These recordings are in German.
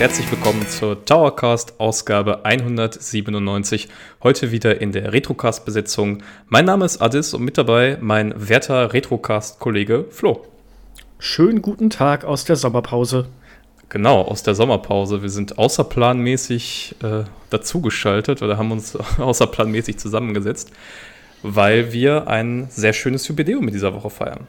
Herzlich willkommen zur Towercast Ausgabe 197. Heute wieder in der Retrocast-Besetzung. Mein Name ist Addis und mit dabei mein werter Retrocast-Kollege Flo. Schönen guten Tag aus der Sommerpause. Genau, aus der Sommerpause. Wir sind außerplanmäßig äh, dazugeschaltet oder haben uns außerplanmäßig zusammengesetzt, weil wir ein sehr schönes Jubiläum in dieser Woche feiern.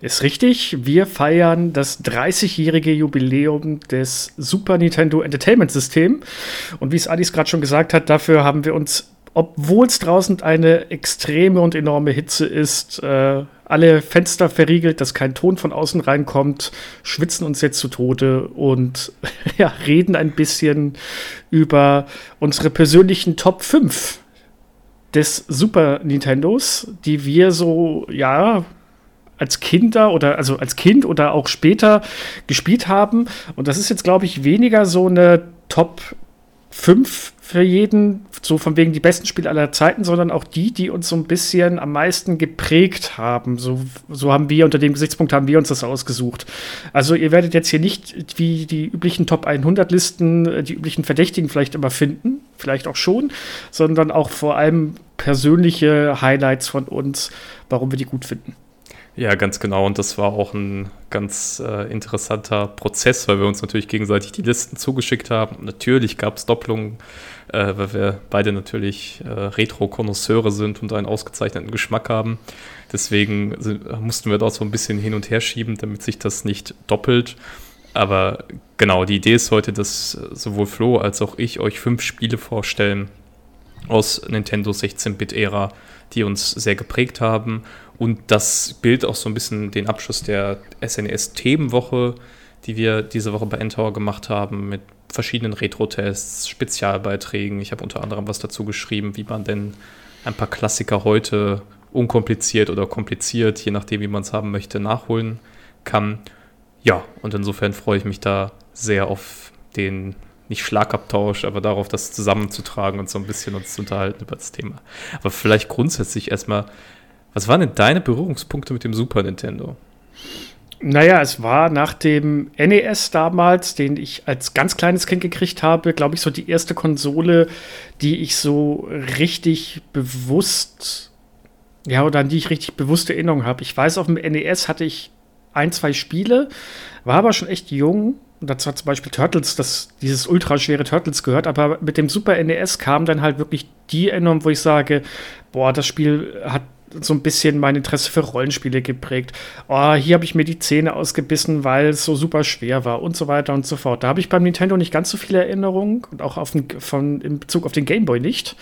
Ist richtig. Wir feiern das 30-jährige Jubiläum des Super Nintendo Entertainment System. Und wie es Adis gerade schon gesagt hat, dafür haben wir uns, obwohl es draußen eine extreme und enorme Hitze ist, äh, alle Fenster verriegelt, dass kein Ton von außen reinkommt, schwitzen uns jetzt zu Tode und ja, reden ein bisschen über unsere persönlichen Top 5 des Super Nintendos, die wir so, ja, als Kinder oder also als Kind oder auch später gespielt haben. Und das ist jetzt, glaube ich, weniger so eine Top 5 für jeden, so von wegen die besten Spiele aller Zeiten, sondern auch die, die uns so ein bisschen am meisten geprägt haben. So, so haben wir, unter dem Gesichtspunkt haben wir uns das ausgesucht. Also ihr werdet jetzt hier nicht wie die üblichen Top 100 Listen, die üblichen Verdächtigen vielleicht immer finden, vielleicht auch schon, sondern auch vor allem persönliche Highlights von uns, warum wir die gut finden. Ja, ganz genau. Und das war auch ein ganz äh, interessanter Prozess, weil wir uns natürlich gegenseitig die Listen zugeschickt haben. Natürlich gab es Doppelungen, äh, weil wir beide natürlich äh, Retro-Konnoisseure sind und einen ausgezeichneten Geschmack haben. Deswegen sind, mussten wir da so ein bisschen hin und her schieben, damit sich das nicht doppelt. Aber genau, die Idee ist heute, dass sowohl Flo als auch ich euch fünf Spiele vorstellen aus Nintendo 16-Bit-Ära, die uns sehr geprägt haben und das bildet auch so ein bisschen den Abschluss der SNES-Themenwoche, die wir diese Woche bei Endtower gemacht haben, mit verschiedenen Retro-Tests, Spezialbeiträgen. Ich habe unter anderem was dazu geschrieben, wie man denn ein paar Klassiker heute unkompliziert oder kompliziert, je nachdem, wie man es haben möchte, nachholen kann. Ja, und insofern freue ich mich da sehr auf den, nicht Schlagabtausch, aber darauf, das zusammenzutragen und so ein bisschen uns zu unterhalten über das Thema. Aber vielleicht grundsätzlich erstmal, was waren denn deine Berührungspunkte mit dem Super Nintendo? Naja, es war nach dem NES damals, den ich als ganz kleines Kind gekriegt habe, glaube ich, so die erste Konsole, die ich so richtig bewusst, ja, oder an die ich richtig bewusste Erinnerung habe. Ich weiß, auf dem NES hatte ich ein, zwei Spiele, war aber schon echt jung. Dazu hat zum Beispiel Turtles, das, dieses ultraschwere Turtles gehört, aber mit dem Super NES kam dann halt wirklich die Erinnerung, wo ich sage, boah, das Spiel hat so ein bisschen mein Interesse für Rollenspiele geprägt. Oh, hier habe ich mir die Zähne ausgebissen, weil es so super schwer war und so weiter und so fort. Da habe ich beim Nintendo nicht ganz so viele Erinnerungen und auch auf den, von, in Bezug auf den Gameboy nicht.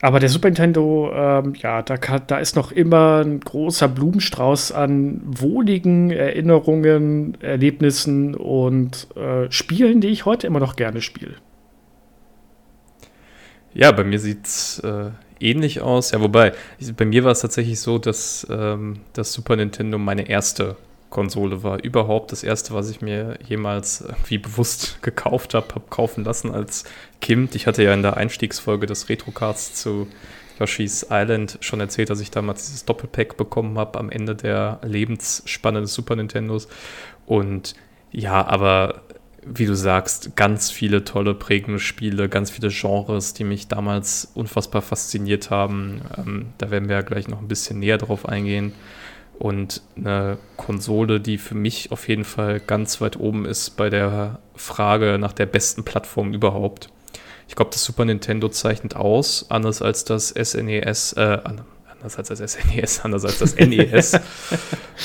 Aber der Super Nintendo, ähm, ja, da, kann, da ist noch immer ein großer Blumenstrauß an wohligen Erinnerungen, Erlebnissen und äh, Spielen, die ich heute immer noch gerne spiele. Ja, bei mir sieht es äh, ähnlich aus. Ja, wobei, ich, bei mir war es tatsächlich so, dass ähm, das Super Nintendo meine erste Konsole war. Überhaupt das erste, was ich mir jemals irgendwie bewusst gekauft habe, habe kaufen lassen als Kind. Ich hatte ja in der Einstiegsfolge des Retrocards zu Yoshi's Island schon erzählt, dass ich damals dieses Doppelpack bekommen habe am Ende der Lebensspanne des Super Nintendos. Und ja, aber wie du sagst, ganz viele tolle prägende Spiele, ganz viele Genres, die mich damals unfassbar fasziniert haben. Ähm, da werden wir ja gleich noch ein bisschen näher drauf eingehen. Und eine Konsole, die für mich auf jeden Fall ganz weit oben ist bei der Frage nach der besten Plattform überhaupt. Ich glaube, das Super Nintendo zeichnet aus, anders als das SNES, äh, anders als das SNES, anders als das NES,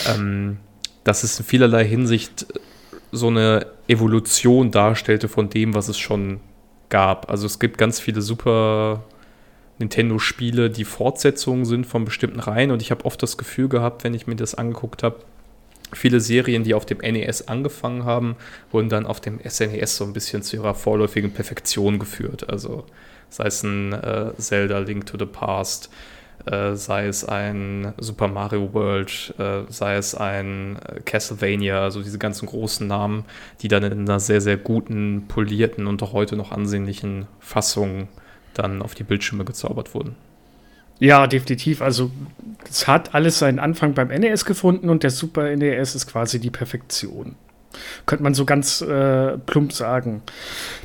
ähm, dass es in vielerlei Hinsicht so eine Evolution darstellte von dem, was es schon gab. Also es gibt ganz viele super Nintendo-Spiele, die Fortsetzungen sind von bestimmten Reihen und ich habe oft das Gefühl gehabt, wenn ich mir das angeguckt habe, viele Serien, die auf dem NES angefangen haben, wurden dann auf dem SNES e so ein bisschen zu ihrer vorläufigen Perfektion geführt. Also sei es ein äh, Zelda Link to the Past, äh, sei es ein Super Mario World, äh, sei es ein äh, Castlevania, also diese ganzen großen Namen, die dann in einer sehr, sehr guten, polierten und auch heute noch ansehnlichen Fassung dann auf die Bildschirme gezaubert wurden. Ja, definitiv. Also es hat alles seinen Anfang beim NES gefunden und der Super NES ist quasi die Perfektion. Könnte man so ganz äh, plump sagen.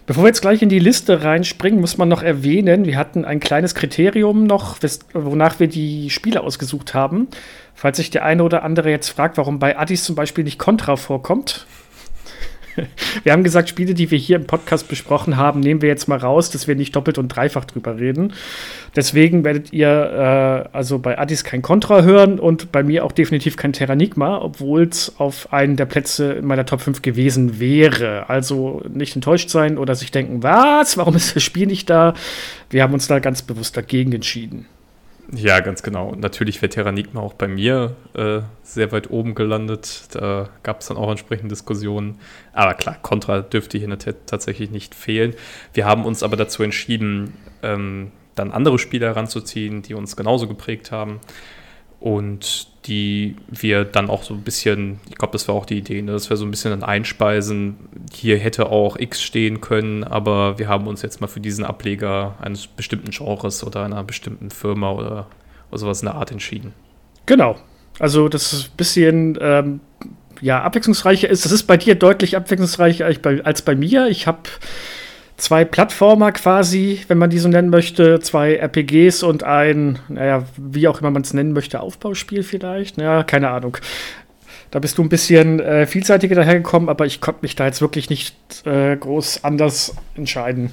Bevor wir jetzt gleich in die Liste reinspringen, muss man noch erwähnen, wir hatten ein kleines Kriterium noch, wonach wir die Spiele ausgesucht haben. Falls sich der eine oder andere jetzt fragt, warum bei Addis zum Beispiel nicht Contra vorkommt, wir haben gesagt, Spiele, die wir hier im Podcast besprochen haben, nehmen wir jetzt mal raus, dass wir nicht doppelt und dreifach drüber reden. Deswegen werdet ihr äh, also bei Addis kein Contra hören und bei mir auch definitiv kein Terranigma, obwohl es auf einen der Plätze in meiner Top 5 gewesen wäre. Also nicht enttäuscht sein oder sich denken, was, warum ist das Spiel nicht da? Wir haben uns da ganz bewusst dagegen entschieden. Ja, ganz genau. Und natürlich wäre Terranigma auch bei mir äh, sehr weit oben gelandet. Da gab es dann auch entsprechende Diskussionen. Aber klar, Contra dürfte hier tatsächlich nicht fehlen. Wir haben uns aber dazu entschieden, ähm, dann andere Spiele heranzuziehen, die uns genauso geprägt haben und die wir dann auch so ein bisschen, ich glaube, das war auch die Idee, ne, dass wir so ein bisschen dann einspeisen. Hier hätte auch X stehen können, aber wir haben uns jetzt mal für diesen Ableger eines bestimmten Genres oder einer bestimmten Firma oder, oder sowas in der Art entschieden. Genau. Also, das ist ein bisschen ähm, ja, abwechslungsreicher ist. Das ist bei dir deutlich abwechslungsreicher als bei, als bei mir. Ich habe zwei Plattformer quasi, wenn man die so nennen möchte, zwei RPGs und ein, naja, wie auch immer man es nennen möchte, Aufbauspiel vielleicht. Ja, keine Ahnung. Da bist du ein bisschen äh, vielseitiger dahergekommen, aber ich konnte mich da jetzt wirklich nicht äh, groß anders entscheiden.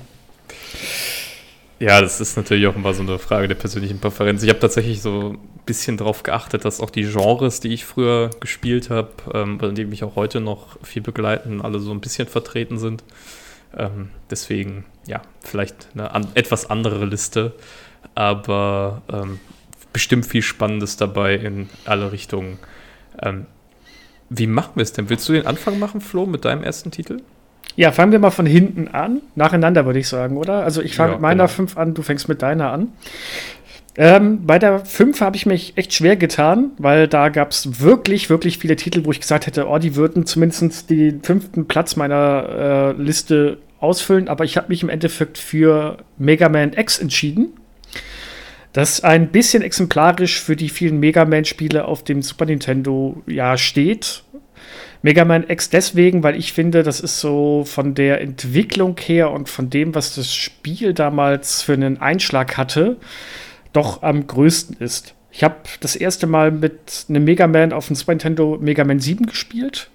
Ja, das ist natürlich auch immer so eine Frage der persönlichen Präferenz. Ich habe tatsächlich so ein bisschen darauf geachtet, dass auch die Genres, die ich früher gespielt habe, ähm, die mich auch heute noch viel begleiten, alle so ein bisschen vertreten sind. Ähm, deswegen, ja, vielleicht eine an, etwas andere Liste, aber ähm, bestimmt viel Spannendes dabei in alle Richtungen. Ähm, wie machen wir es denn? Willst du den Anfang machen, Flo, mit deinem ersten Titel? Ja, fangen wir mal von hinten an. Nacheinander würde ich sagen, oder? Also ich fange ja, mit meiner 5 genau. an, du fängst mit deiner an. Ähm, bei der 5 habe ich mich echt schwer getan, weil da gab es wirklich, wirklich viele Titel, wo ich gesagt hätte, oh, die würden zumindest den fünften Platz meiner äh, Liste ausfüllen. Aber ich habe mich im Endeffekt für Mega Man X entschieden. Das ein bisschen exemplarisch für die vielen Mega Man-Spiele auf dem Super Nintendo ja steht. Mega Man X deswegen, weil ich finde, das ist so von der Entwicklung her und von dem, was das Spiel damals für einen Einschlag hatte, doch am größten ist. Ich habe das erste Mal mit einem Mega Man auf dem Super Nintendo Mega Man 7 gespielt.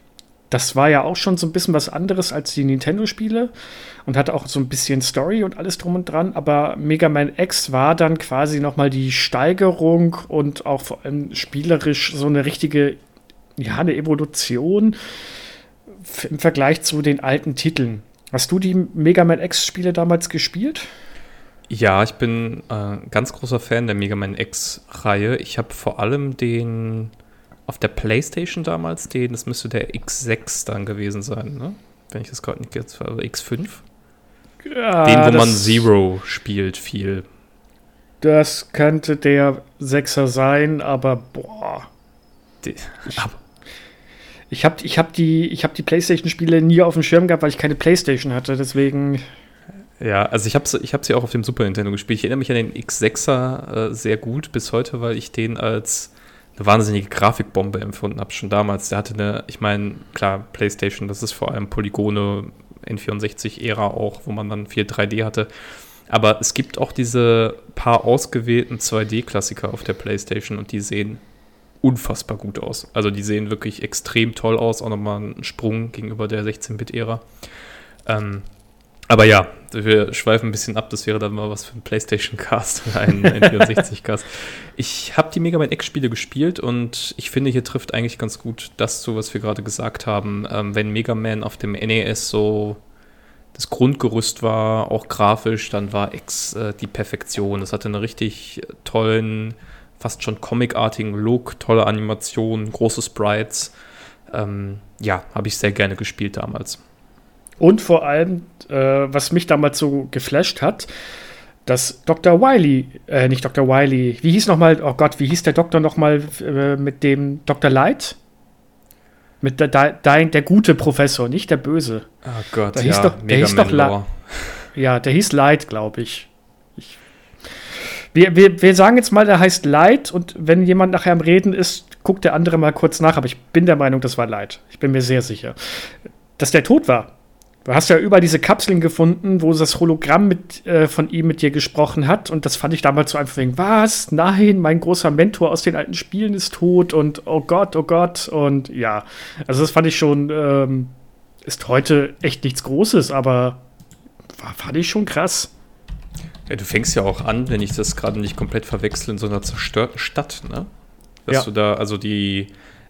Das war ja auch schon so ein bisschen was anderes als die Nintendo-Spiele und hatte auch so ein bisschen Story und alles drum und dran. Aber Mega Man X war dann quasi noch mal die Steigerung und auch vor allem spielerisch so eine richtige, ja, eine Evolution im Vergleich zu den alten Titeln. Hast du die Mega Man X-Spiele damals gespielt? Ja, ich bin äh, ganz großer Fan der Mega Man X-Reihe. Ich habe vor allem den auf der PlayStation damals den, das müsste der X6 dann gewesen sein, ne? Wenn ich das gerade nicht jetzt also X5. Ja, den, wo man Zero spielt, viel. Das könnte der Sechser sein, aber boah. Die, ich, aber, ich habe ich hab die, hab die PlayStation-Spiele nie auf dem Schirm gehabt, weil ich keine PlayStation hatte, deswegen. Ja, also ich habe ich sie auch auf dem Super Nintendo gespielt. Ich erinnere mich an den X6er äh, sehr gut bis heute, weil ich den als eine wahnsinnige Grafikbombe empfunden habe, schon damals. Der hatte eine, ich meine, klar, PlayStation, das ist vor allem Polygone, N64-Ära auch, wo man dann viel 3D hatte. Aber es gibt auch diese paar ausgewählten 2D-Klassiker auf der PlayStation und die sehen unfassbar gut aus. Also die sehen wirklich extrem toll aus, auch nochmal ein Sprung gegenüber der 16-Bit-Ära. Ähm, aber ja, wir schweifen ein bisschen ab. Das wäre dann mal was für ein PlayStation-Cast oder ein N64-Cast. ich habe die Mega Man X-Spiele gespielt und ich finde, hier trifft eigentlich ganz gut das zu, was wir gerade gesagt haben. Ähm, wenn Mega Man auf dem NES so das Grundgerüst war, auch grafisch, dann war X äh, die Perfektion. Das hatte einen richtig tollen, fast schon comicartigen Look, tolle Animationen, große Sprites. Ähm, ja, habe ich sehr gerne gespielt damals. Und vor allem, äh, was mich damals so geflasht hat, dass Dr. Wiley, äh, nicht Dr. Wiley, wie hieß nochmal, oh Gott, wie hieß der Doktor nochmal äh, mit dem Dr. Light? Mit der, der, der gute Professor, nicht der böse. Oh Gott, der ja, hieß doch, der hieß doch Ja, der hieß Light, glaube ich. ich. Wir, wir, wir sagen jetzt mal, der heißt Light und wenn jemand nachher am Reden ist, guckt der andere mal kurz nach, aber ich bin der Meinung, das war Light. Ich bin mir sehr sicher. Dass der tot war. Du hast ja überall diese Kapseln gefunden, wo das Hologramm mit, äh, von ihm mit dir gesprochen hat. Und das fand ich damals so einfach wegen, was? Nein, mein großer Mentor aus den alten Spielen ist tot und oh Gott, oh Gott. Und ja, also das fand ich schon, ähm, ist heute echt nichts Großes, aber war, fand ich schon krass. Ja, du fängst ja auch an, wenn ich das gerade nicht komplett verwechsel, in so einer zerstörten Stadt, ne? Dass ja. du da, also die,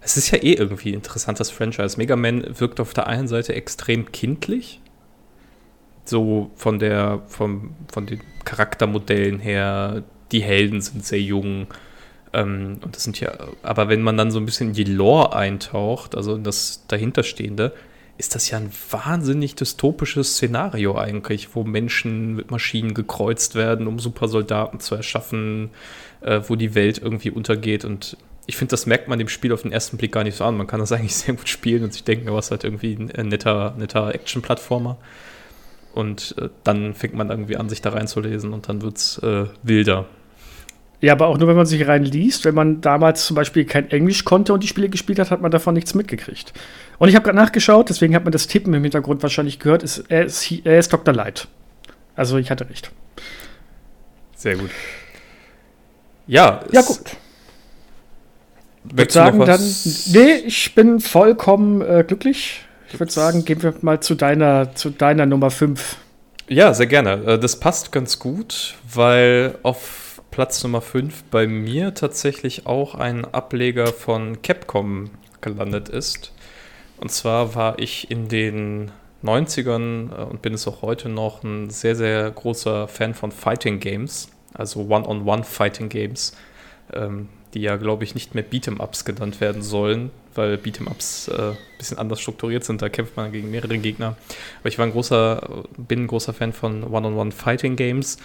es ist ja eh irgendwie ein interessantes Franchise. Mega Man wirkt auf der einen Seite extrem kindlich, so von der, vom, von den Charaktermodellen her, die Helden sind sehr jung. Ähm, und das sind ja, aber wenn man dann so ein bisschen in die Lore eintaucht, also in das dahinterstehende, ist das ja ein wahnsinnig dystopisches Szenario eigentlich, wo Menschen mit Maschinen gekreuzt werden, um Supersoldaten zu erschaffen, äh, wo die Welt irgendwie untergeht. Und ich finde, das merkt man dem Spiel auf den ersten Blick gar nicht so an. Man kann das eigentlich sehr gut spielen und sich denken, was halt irgendwie ein netter, netter Action-Plattformer. Und äh, dann fängt man irgendwie an, sich da reinzulesen und dann wird es äh, wilder. Ja, aber auch nur, wenn man sich reinliest. Wenn man damals zum Beispiel kein Englisch konnte und die Spiele gespielt hat, hat man davon nichts mitgekriegt. Und ich habe gerade nachgeschaut, deswegen hat man das Tippen im Hintergrund wahrscheinlich gehört. Ist, er, ist, er ist Dr. Light. Also ich hatte recht. Sehr gut. Ja, ja gut. Ich würde sagen, dann. Nee, ich bin vollkommen äh, glücklich. Ich würde sagen, gehen wir mal zu deiner, zu deiner Nummer 5. Ja, sehr gerne. Äh, das passt ganz gut, weil auf Platz Nummer 5 bei mir tatsächlich auch ein Ableger von Capcom gelandet ist. Und zwar war ich in den 90ern äh, und bin es auch heute noch ein sehr, sehr großer Fan von Fighting Games, also One-on-One Fighting Games, ähm, die ja, glaube ich, nicht mehr Beat'em-Ups genannt werden sollen, weil Beat'em-Ups äh, ein bisschen anders strukturiert sind, da kämpft man gegen mehrere Gegner. Aber ich war ein großer, bin ein großer Fan von One-on-One Fighting Games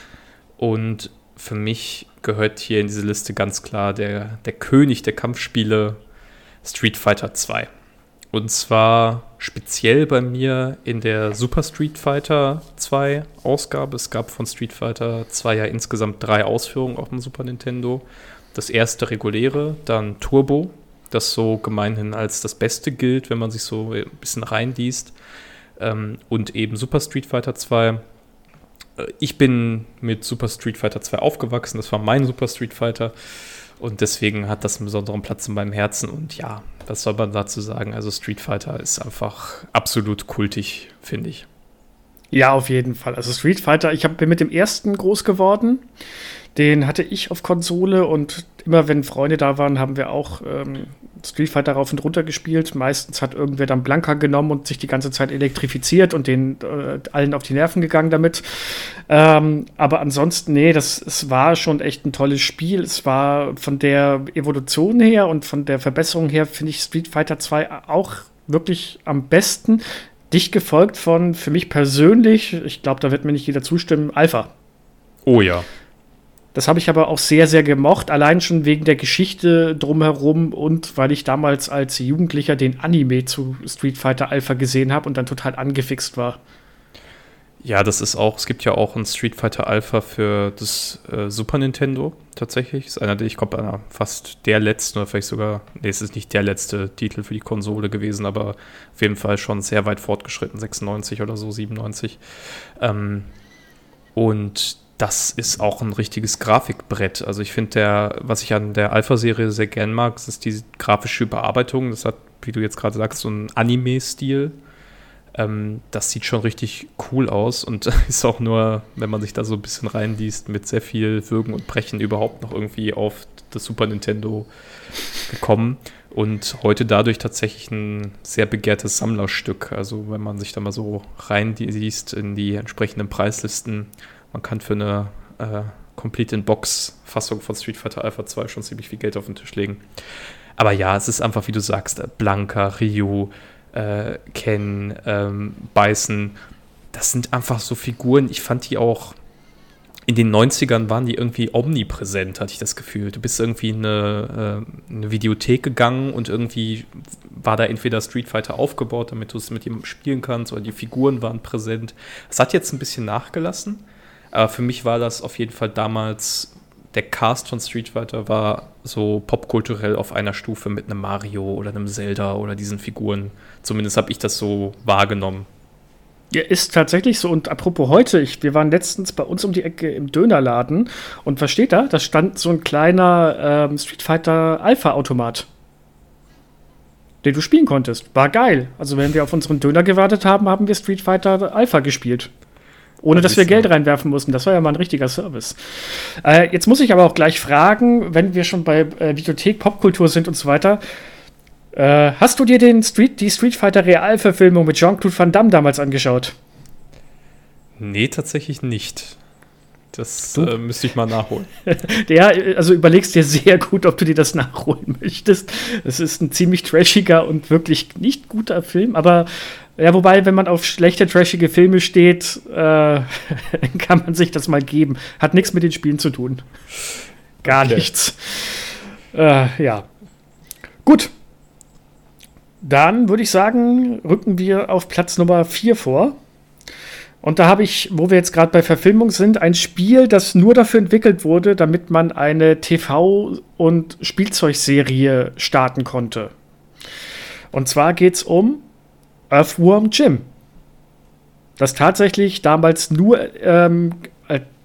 und für mich gehört hier in diese Liste ganz klar der, der König der Kampfspiele Street Fighter 2. Und zwar speziell bei mir in der Super Street Fighter 2 Ausgabe. Es gab von Street Fighter 2 ja insgesamt drei Ausführungen auf dem Super Nintendo. Das erste reguläre, dann Turbo, das so gemeinhin als das Beste gilt, wenn man sich so ein bisschen reinliest. Ähm, und eben Super Street Fighter 2. Äh, ich bin mit Super Street Fighter 2 aufgewachsen, das war mein Super Street Fighter. Und deswegen hat das einen besonderen Platz in meinem Herzen. Und ja, was soll man dazu sagen? Also Street Fighter ist einfach absolut kultig, finde ich. Ja, auf jeden Fall. Also Street Fighter, ich hab, bin mit dem ersten groß geworden. Den hatte ich auf Konsole und immer wenn Freunde da waren, haben wir auch ähm, Street Fighter rauf und runter gespielt. Meistens hat irgendwer dann Blanka genommen und sich die ganze Zeit elektrifiziert und den äh, allen auf die Nerven gegangen damit. Ähm, aber ansonsten, nee, das es war schon echt ein tolles Spiel. Es war von der Evolution her und von der Verbesserung her, finde ich Street Fighter 2 auch wirklich am besten. Dicht gefolgt von, für mich persönlich, ich glaube, da wird mir nicht jeder zustimmen, Alpha. Oh ja. Das habe ich aber auch sehr, sehr gemocht, allein schon wegen der Geschichte drumherum und weil ich damals als Jugendlicher den Anime zu Street Fighter Alpha gesehen habe und dann total angefixt war. Ja, das ist auch, es gibt ja auch ein Street Fighter Alpha für das äh, Super Nintendo tatsächlich. Ist einer, ich glaube, einer fast der letzte oder vielleicht sogar, nee, es ist nicht der letzte Titel für die Konsole gewesen, aber auf jeden Fall schon sehr weit fortgeschritten, 96 oder so, 97. Ähm, und das ist auch ein richtiges Grafikbrett. Also ich finde, der, was ich an der Alpha-Serie sehr gern mag, ist die grafische Überarbeitung. Das hat, wie du jetzt gerade sagst, so einen Anime-Stil. Ähm, das sieht schon richtig cool aus und ist auch nur, wenn man sich da so ein bisschen reinliest, mit sehr viel Würgen und Brechen überhaupt noch irgendwie auf das Super Nintendo gekommen und heute dadurch tatsächlich ein sehr begehrtes Sammlerstück. Also wenn man sich da mal so reinliest in die entsprechenden Preislisten, man kann für eine äh, Complete-in-Box-Fassung von Street Fighter Alpha 2 schon ziemlich viel Geld auf den Tisch legen. Aber ja, es ist einfach, wie du sagst, äh, Blanka, Ryu, äh, Ken, ähm, Bison. Das sind einfach so Figuren. Ich fand die auch in den 90ern waren die irgendwie omnipräsent, hatte ich das Gefühl. Du bist irgendwie in eine, äh, eine Videothek gegangen und irgendwie war da entweder Street Fighter aufgebaut, damit du es mit jemandem spielen kannst, oder die Figuren waren präsent. Es hat jetzt ein bisschen nachgelassen, aber für mich war das auf jeden Fall damals der Cast von Street Fighter war so popkulturell auf einer Stufe mit einem Mario oder einem Zelda oder diesen Figuren. Zumindest habe ich das so wahrgenommen. Ja, ist tatsächlich so. Und apropos heute, ich, wir waren letztens bei uns um die Ecke im Dönerladen und was steht da? Da stand so ein kleiner ähm, Street Fighter Alpha-Automat, den du spielen konntest. War geil. Also, wenn wir auf unseren Döner gewartet haben, haben wir Street Fighter Alpha gespielt. Ohne dass wir Geld reinwerfen mussten. Das war ja mal ein richtiger Service. Äh, jetzt muss ich aber auch gleich fragen, wenn wir schon bei äh, Videothek, Popkultur sind und so weiter. Äh, hast du dir den Street, die Street Fighter Realverfilmung mit Jean-Claude Van Damme damals angeschaut? Nee, tatsächlich nicht. Das äh, müsste ich mal nachholen. ja, also überlegst dir sehr gut, ob du dir das nachholen möchtest. Es ist ein ziemlich trashiger und wirklich nicht guter Film, aber ja, wobei, wenn man auf schlechte, trashige Filme steht, äh, kann man sich das mal geben. Hat nichts mit den Spielen zu tun. Gar okay. nichts. Äh, ja. Gut. Dann würde ich sagen, rücken wir auf Platz Nummer 4 vor. Und da habe ich, wo wir jetzt gerade bei Verfilmung sind, ein Spiel, das nur dafür entwickelt wurde, damit man eine TV- und Spielzeugserie starten konnte. Und zwar geht es um Earthworm Jim. Das tatsächlich damals nur ähm,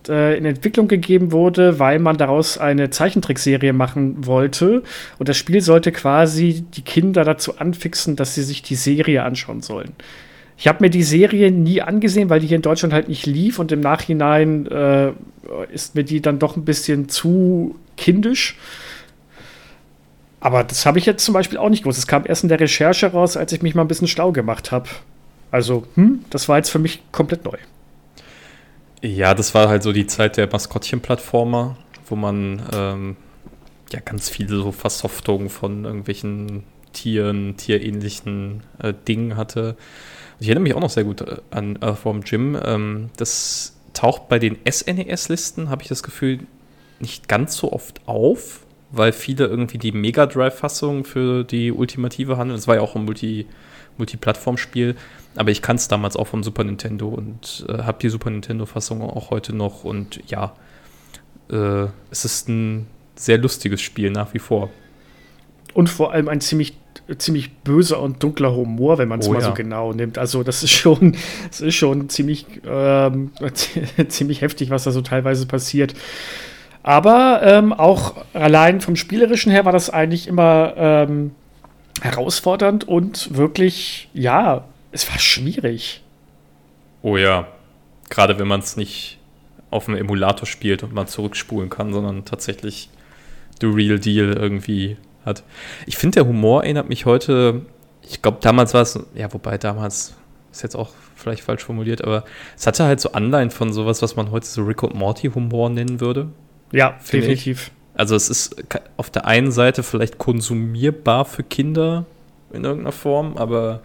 äh, in Entwicklung gegeben wurde, weil man daraus eine Zeichentrickserie machen wollte. Und das Spiel sollte quasi die Kinder dazu anfixen, dass sie sich die Serie anschauen sollen. Ich habe mir die Serie nie angesehen, weil die hier in Deutschland halt nicht lief und im Nachhinein äh, ist mir die dann doch ein bisschen zu kindisch. Aber das habe ich jetzt zum Beispiel auch nicht gewusst. Es kam erst in der Recherche raus, als ich mich mal ein bisschen schlau gemacht habe. Also, hm, das war jetzt für mich komplett neu. Ja, das war halt so die Zeit der Maskottchen-Plattformer, wo man ähm, ja ganz viele so Versoftungen von irgendwelchen Tieren, tierähnlichen äh, Dingen hatte. Und ich erinnere mich auch noch sehr gut äh, an Earthworm Jim. Ähm, das taucht bei den SNES-Listen, habe ich das Gefühl, nicht ganz so oft auf weil viele irgendwie die Mega Drive-Fassung für die Ultimative handeln. Es war ja auch ein Multi, Multiplattform-Spiel, aber ich kann es damals auch vom Super Nintendo und äh, habe die Super Nintendo-Fassung auch heute noch. Und ja, äh, es ist ein sehr lustiges Spiel nach wie vor. Und vor allem ein ziemlich ziemlich böser und dunkler Humor, wenn man es oh, mal ja. so genau nimmt. Also das ist schon, das ist schon ziemlich, ähm, ziemlich heftig, was da so teilweise passiert. Aber ähm, auch allein vom Spielerischen her war das eigentlich immer ähm, herausfordernd und wirklich, ja, es war schwierig. Oh ja, gerade wenn man es nicht auf einem Emulator spielt und man zurückspulen kann, sondern tatsächlich the real deal irgendwie hat. Ich finde, der Humor erinnert mich heute, ich glaube, damals war es, ja, wobei damals ist jetzt auch vielleicht falsch formuliert, aber es hatte halt so Anleihen von sowas, was man heute so Rick und Morty Humor nennen würde. Ja, definitiv. Ich. Also es ist auf der einen Seite vielleicht konsumierbar für Kinder in irgendeiner Form, aber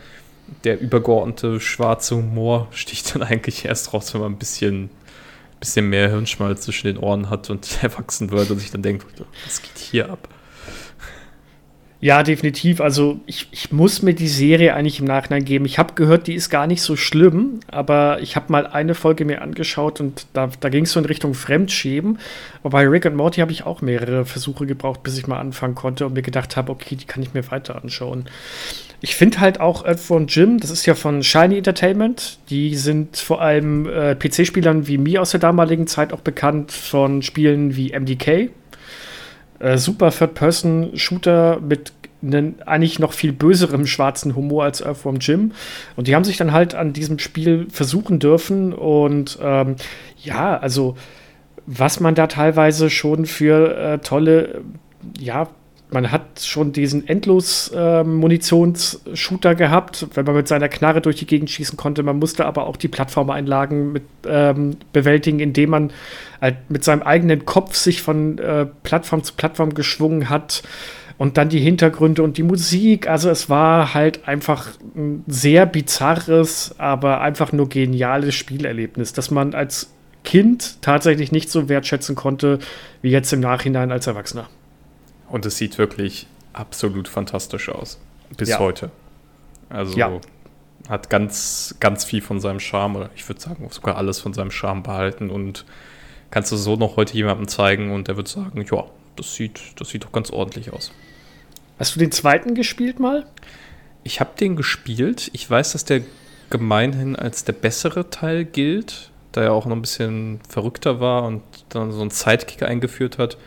der übergeordnete schwarze Humor sticht dann eigentlich erst raus, wenn man ein bisschen, bisschen mehr Hirnschmalz zwischen den Ohren hat und erwachsen wird und sich dann denkt, was geht hier ab? Ja, definitiv. Also ich, ich muss mir die Serie eigentlich im Nachhinein geben. Ich habe gehört, die ist gar nicht so schlimm, aber ich habe mal eine Folge mir angeschaut und da, da ging es so in Richtung Fremdschämen. Aber bei Rick und Morty habe ich auch mehrere Versuche gebraucht, bis ich mal anfangen konnte und mir gedacht habe, okay, die kann ich mir weiter anschauen. Ich finde halt auch äh, von Jim, das ist ja von Shiny Entertainment. Die sind vor allem äh, PC-Spielern wie mir aus der damaligen Zeit auch bekannt von Spielen wie MDK, äh, super Third-Person-Shooter mit einem eigentlich noch viel böserem schwarzen Humor als Earthworm Jim. Und die haben sich dann halt an diesem Spiel versuchen dürfen. Und ähm, ja, also was man da teilweise schon für äh, tolle, ja, man hat schon diesen endlos äh, Munitionsshooter gehabt, wenn man mit seiner Knarre durch die Gegend schießen konnte. Man musste aber auch die Plattformeinlagen mit, ähm, bewältigen, indem man halt mit seinem eigenen Kopf sich von äh, Plattform zu Plattform geschwungen hat. Und dann die Hintergründe und die Musik. Also es war halt einfach ein sehr bizarres, aber einfach nur geniales Spielerlebnis, das man als Kind tatsächlich nicht so wertschätzen konnte, wie jetzt im Nachhinein als Erwachsener. Und es sieht wirklich absolut fantastisch aus. Bis ja. heute. Also ja. hat ganz, ganz viel von seinem Charme, oder ich würde sagen sogar alles von seinem Charme behalten. Und kannst du so noch heute jemandem zeigen und der wird sagen, ja, das sieht, das sieht doch ganz ordentlich aus. Hast du den zweiten gespielt mal? Ich habe den gespielt. Ich weiß, dass der gemeinhin als der bessere Teil gilt, da er auch noch ein bisschen verrückter war und dann so einen Sidekick eingeführt hat.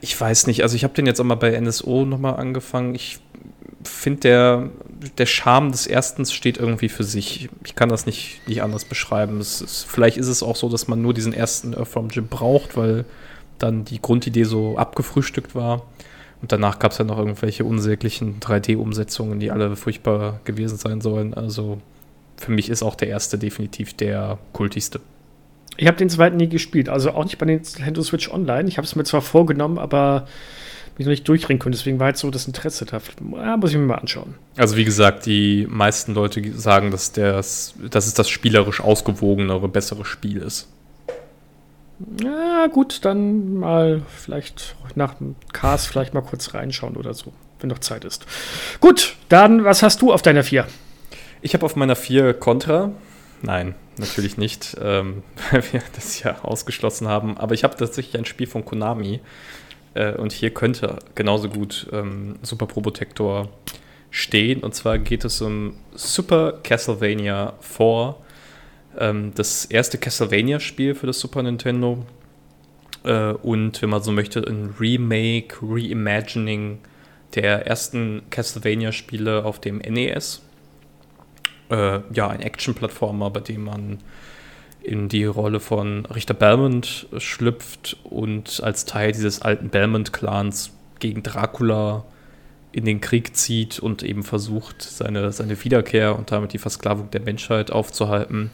Ich weiß nicht, also ich habe den jetzt auch mal bei NSO nochmal angefangen. Ich finde, der, der Charme des ersten steht irgendwie für sich. Ich kann das nicht, nicht anders beschreiben. Ist, vielleicht ist es auch so, dass man nur diesen ersten Earth from Jim braucht, weil dann die Grundidee so abgefrühstückt war. Und danach gab es ja noch irgendwelche unsäglichen 3D-Umsetzungen, die alle furchtbar gewesen sein sollen. Also für mich ist auch der erste definitiv der kultigste. Ich habe den zweiten nie gespielt, also auch nicht bei den Nintendo Switch Online. Ich habe es mir zwar vorgenommen, aber mich noch nicht durchringen können. Deswegen war jetzt so das Interesse da. Ja, muss ich mir mal anschauen. Also wie gesagt, die meisten Leute sagen, dass, das, dass es das spielerisch ausgewogenere, bessere Spiel ist. Ja, gut, dann mal vielleicht nach dem Cast vielleicht mal kurz reinschauen oder so, wenn noch Zeit ist. Gut, dann was hast du auf deiner 4? Ich habe auf meiner 4 Contra. Nein, natürlich nicht, ähm, weil wir das ja ausgeschlossen haben. Aber ich habe tatsächlich ein Spiel von Konami. Äh, und hier könnte genauso gut ähm, Super Probotector stehen. Und zwar geht es um Super Castlevania 4 ähm, das erste Castlevania-Spiel für das Super Nintendo. Äh, und wenn man so möchte, ein Remake, Reimagining der ersten Castlevania-Spiele auf dem NES. Äh, ja, ein Action-Plattformer, bei dem man in die Rolle von Richter Belmont schlüpft und als Teil dieses alten Belmont-Clans gegen Dracula in den Krieg zieht und eben versucht, seine, seine Wiederkehr und damit die Versklavung der Menschheit aufzuhalten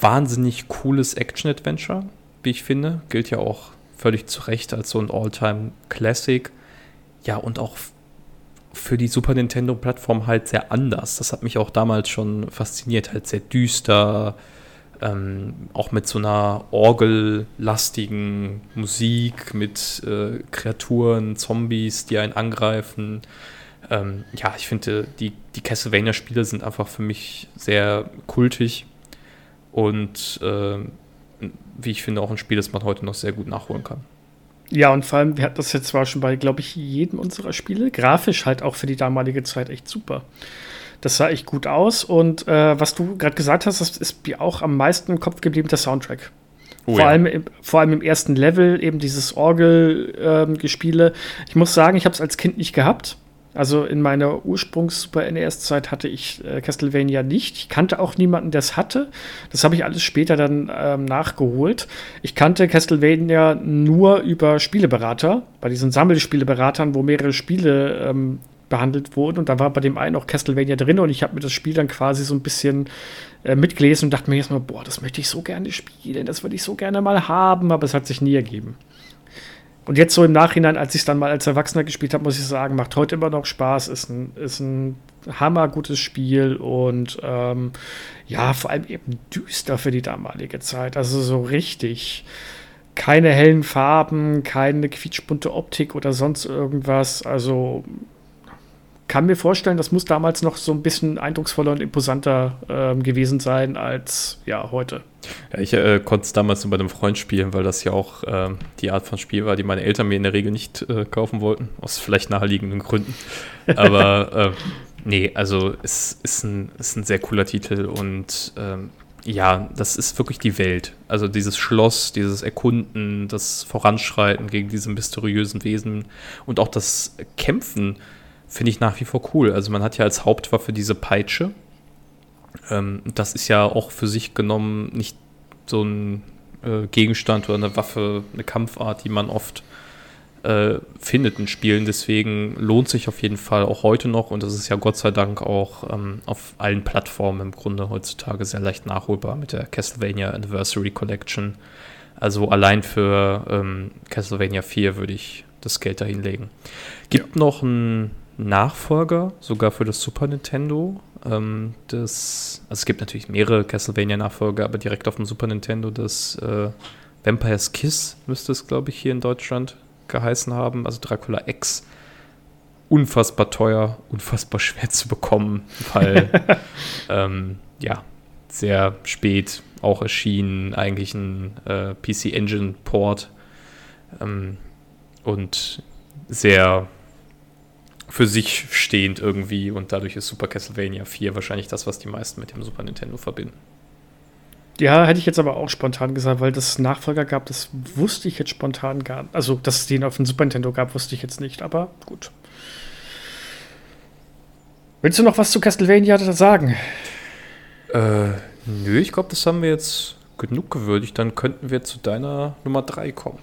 wahnsinnig cooles Action-Adventure, wie ich finde. Gilt ja auch völlig zu Recht als so ein All-Time-Classic. Ja, und auch für die Super Nintendo-Plattform halt sehr anders. Das hat mich auch damals schon fasziniert, halt sehr düster, ähm, auch mit so einer orgellastigen Musik, mit äh, Kreaturen, Zombies, die einen angreifen. Ähm, ja, ich finde, die, die Castlevania-Spiele sind einfach für mich sehr kultig und äh, wie ich finde, auch ein Spiel, das man heute noch sehr gut nachholen kann. Ja, und vor allem, wir hatten das jetzt zwar schon bei, glaube ich, jedem unserer Spiele. Grafisch halt auch für die damalige Zeit echt super. Das sah echt gut aus. Und äh, was du gerade gesagt hast, das ist mir auch am meisten im Kopf geblieben, der Soundtrack. Oh, vor, ja. allem, vor allem im ersten Level, eben dieses Orgelgespiele. Ähm, ich muss sagen, ich habe es als Kind nicht gehabt. Also in meiner Ursprungs-Super NES-Zeit hatte ich äh, Castlevania nicht. Ich kannte auch niemanden, der es hatte. Das habe ich alles später dann ähm, nachgeholt. Ich kannte Castlevania nur über Spieleberater, bei diesen Sammelspieleberatern, wo mehrere Spiele ähm, behandelt wurden. Und da war bei dem einen auch Castlevania drin und ich habe mir das Spiel dann quasi so ein bisschen äh, mitgelesen und dachte mir erstmal, boah, das möchte ich so gerne spielen, das würde ich so gerne mal haben, aber es hat sich nie ergeben. Und jetzt so im Nachhinein, als ich es dann mal als Erwachsener gespielt habe, muss ich sagen, macht heute immer noch Spaß, ist ein, ist ein hammergutes Spiel und ähm, ja, vor allem eben düster für die damalige Zeit. Also so richtig. Keine hellen Farben, keine quietschbunte Optik oder sonst irgendwas. Also kann mir vorstellen, das muss damals noch so ein bisschen eindrucksvoller und imposanter äh, gewesen sein als ja heute. Ja, ich äh, konnte es damals nur bei einem Freund spielen, weil das ja auch äh, die Art von Spiel war, die meine Eltern mir in der Regel nicht äh, kaufen wollten, aus vielleicht naheliegenden Gründen. Aber äh, nee, also es ist ein, ist ein sehr cooler Titel und ähm, ja, das ist wirklich die Welt. Also dieses Schloss, dieses Erkunden, das Voranschreiten gegen diese mysteriösen Wesen und auch das Kämpfen finde ich nach wie vor cool. Also man hat ja als Hauptwaffe diese Peitsche. Ähm, das ist ja auch für sich genommen nicht so ein äh, Gegenstand oder eine Waffe, eine Kampfart, die man oft äh, findet in Spielen. Deswegen lohnt sich auf jeden Fall auch heute noch und das ist ja Gott sei Dank auch ähm, auf allen Plattformen im Grunde heutzutage sehr leicht nachholbar mit der Castlevania Anniversary Collection. Also allein für ähm, Castlevania 4 würde ich das Geld dahin legen. Gibt ja. noch ein Nachfolger, sogar für das Super Nintendo. Ähm, das, also es gibt natürlich mehrere Castlevania-Nachfolger, aber direkt auf dem Super Nintendo das äh, Vampire's Kiss müsste es, glaube ich, hier in Deutschland geheißen haben. Also Dracula X. Unfassbar teuer, unfassbar schwer zu bekommen, weil ähm, ja, sehr spät auch erschienen, eigentlich ein äh, PC Engine Port ähm, und sehr für sich stehend irgendwie und dadurch ist Super Castlevania 4 wahrscheinlich das, was die meisten mit dem Super Nintendo verbinden. Ja, hätte ich jetzt aber auch spontan gesagt, weil das Nachfolger gab, das wusste ich jetzt spontan gar nicht. Also, dass es den auf dem Super Nintendo gab, wusste ich jetzt nicht, aber gut. Willst du noch was zu Castlevania sagen? Äh, nö, ich glaube, das haben wir jetzt genug gewürdigt. Dann könnten wir zu deiner Nummer 3 kommen.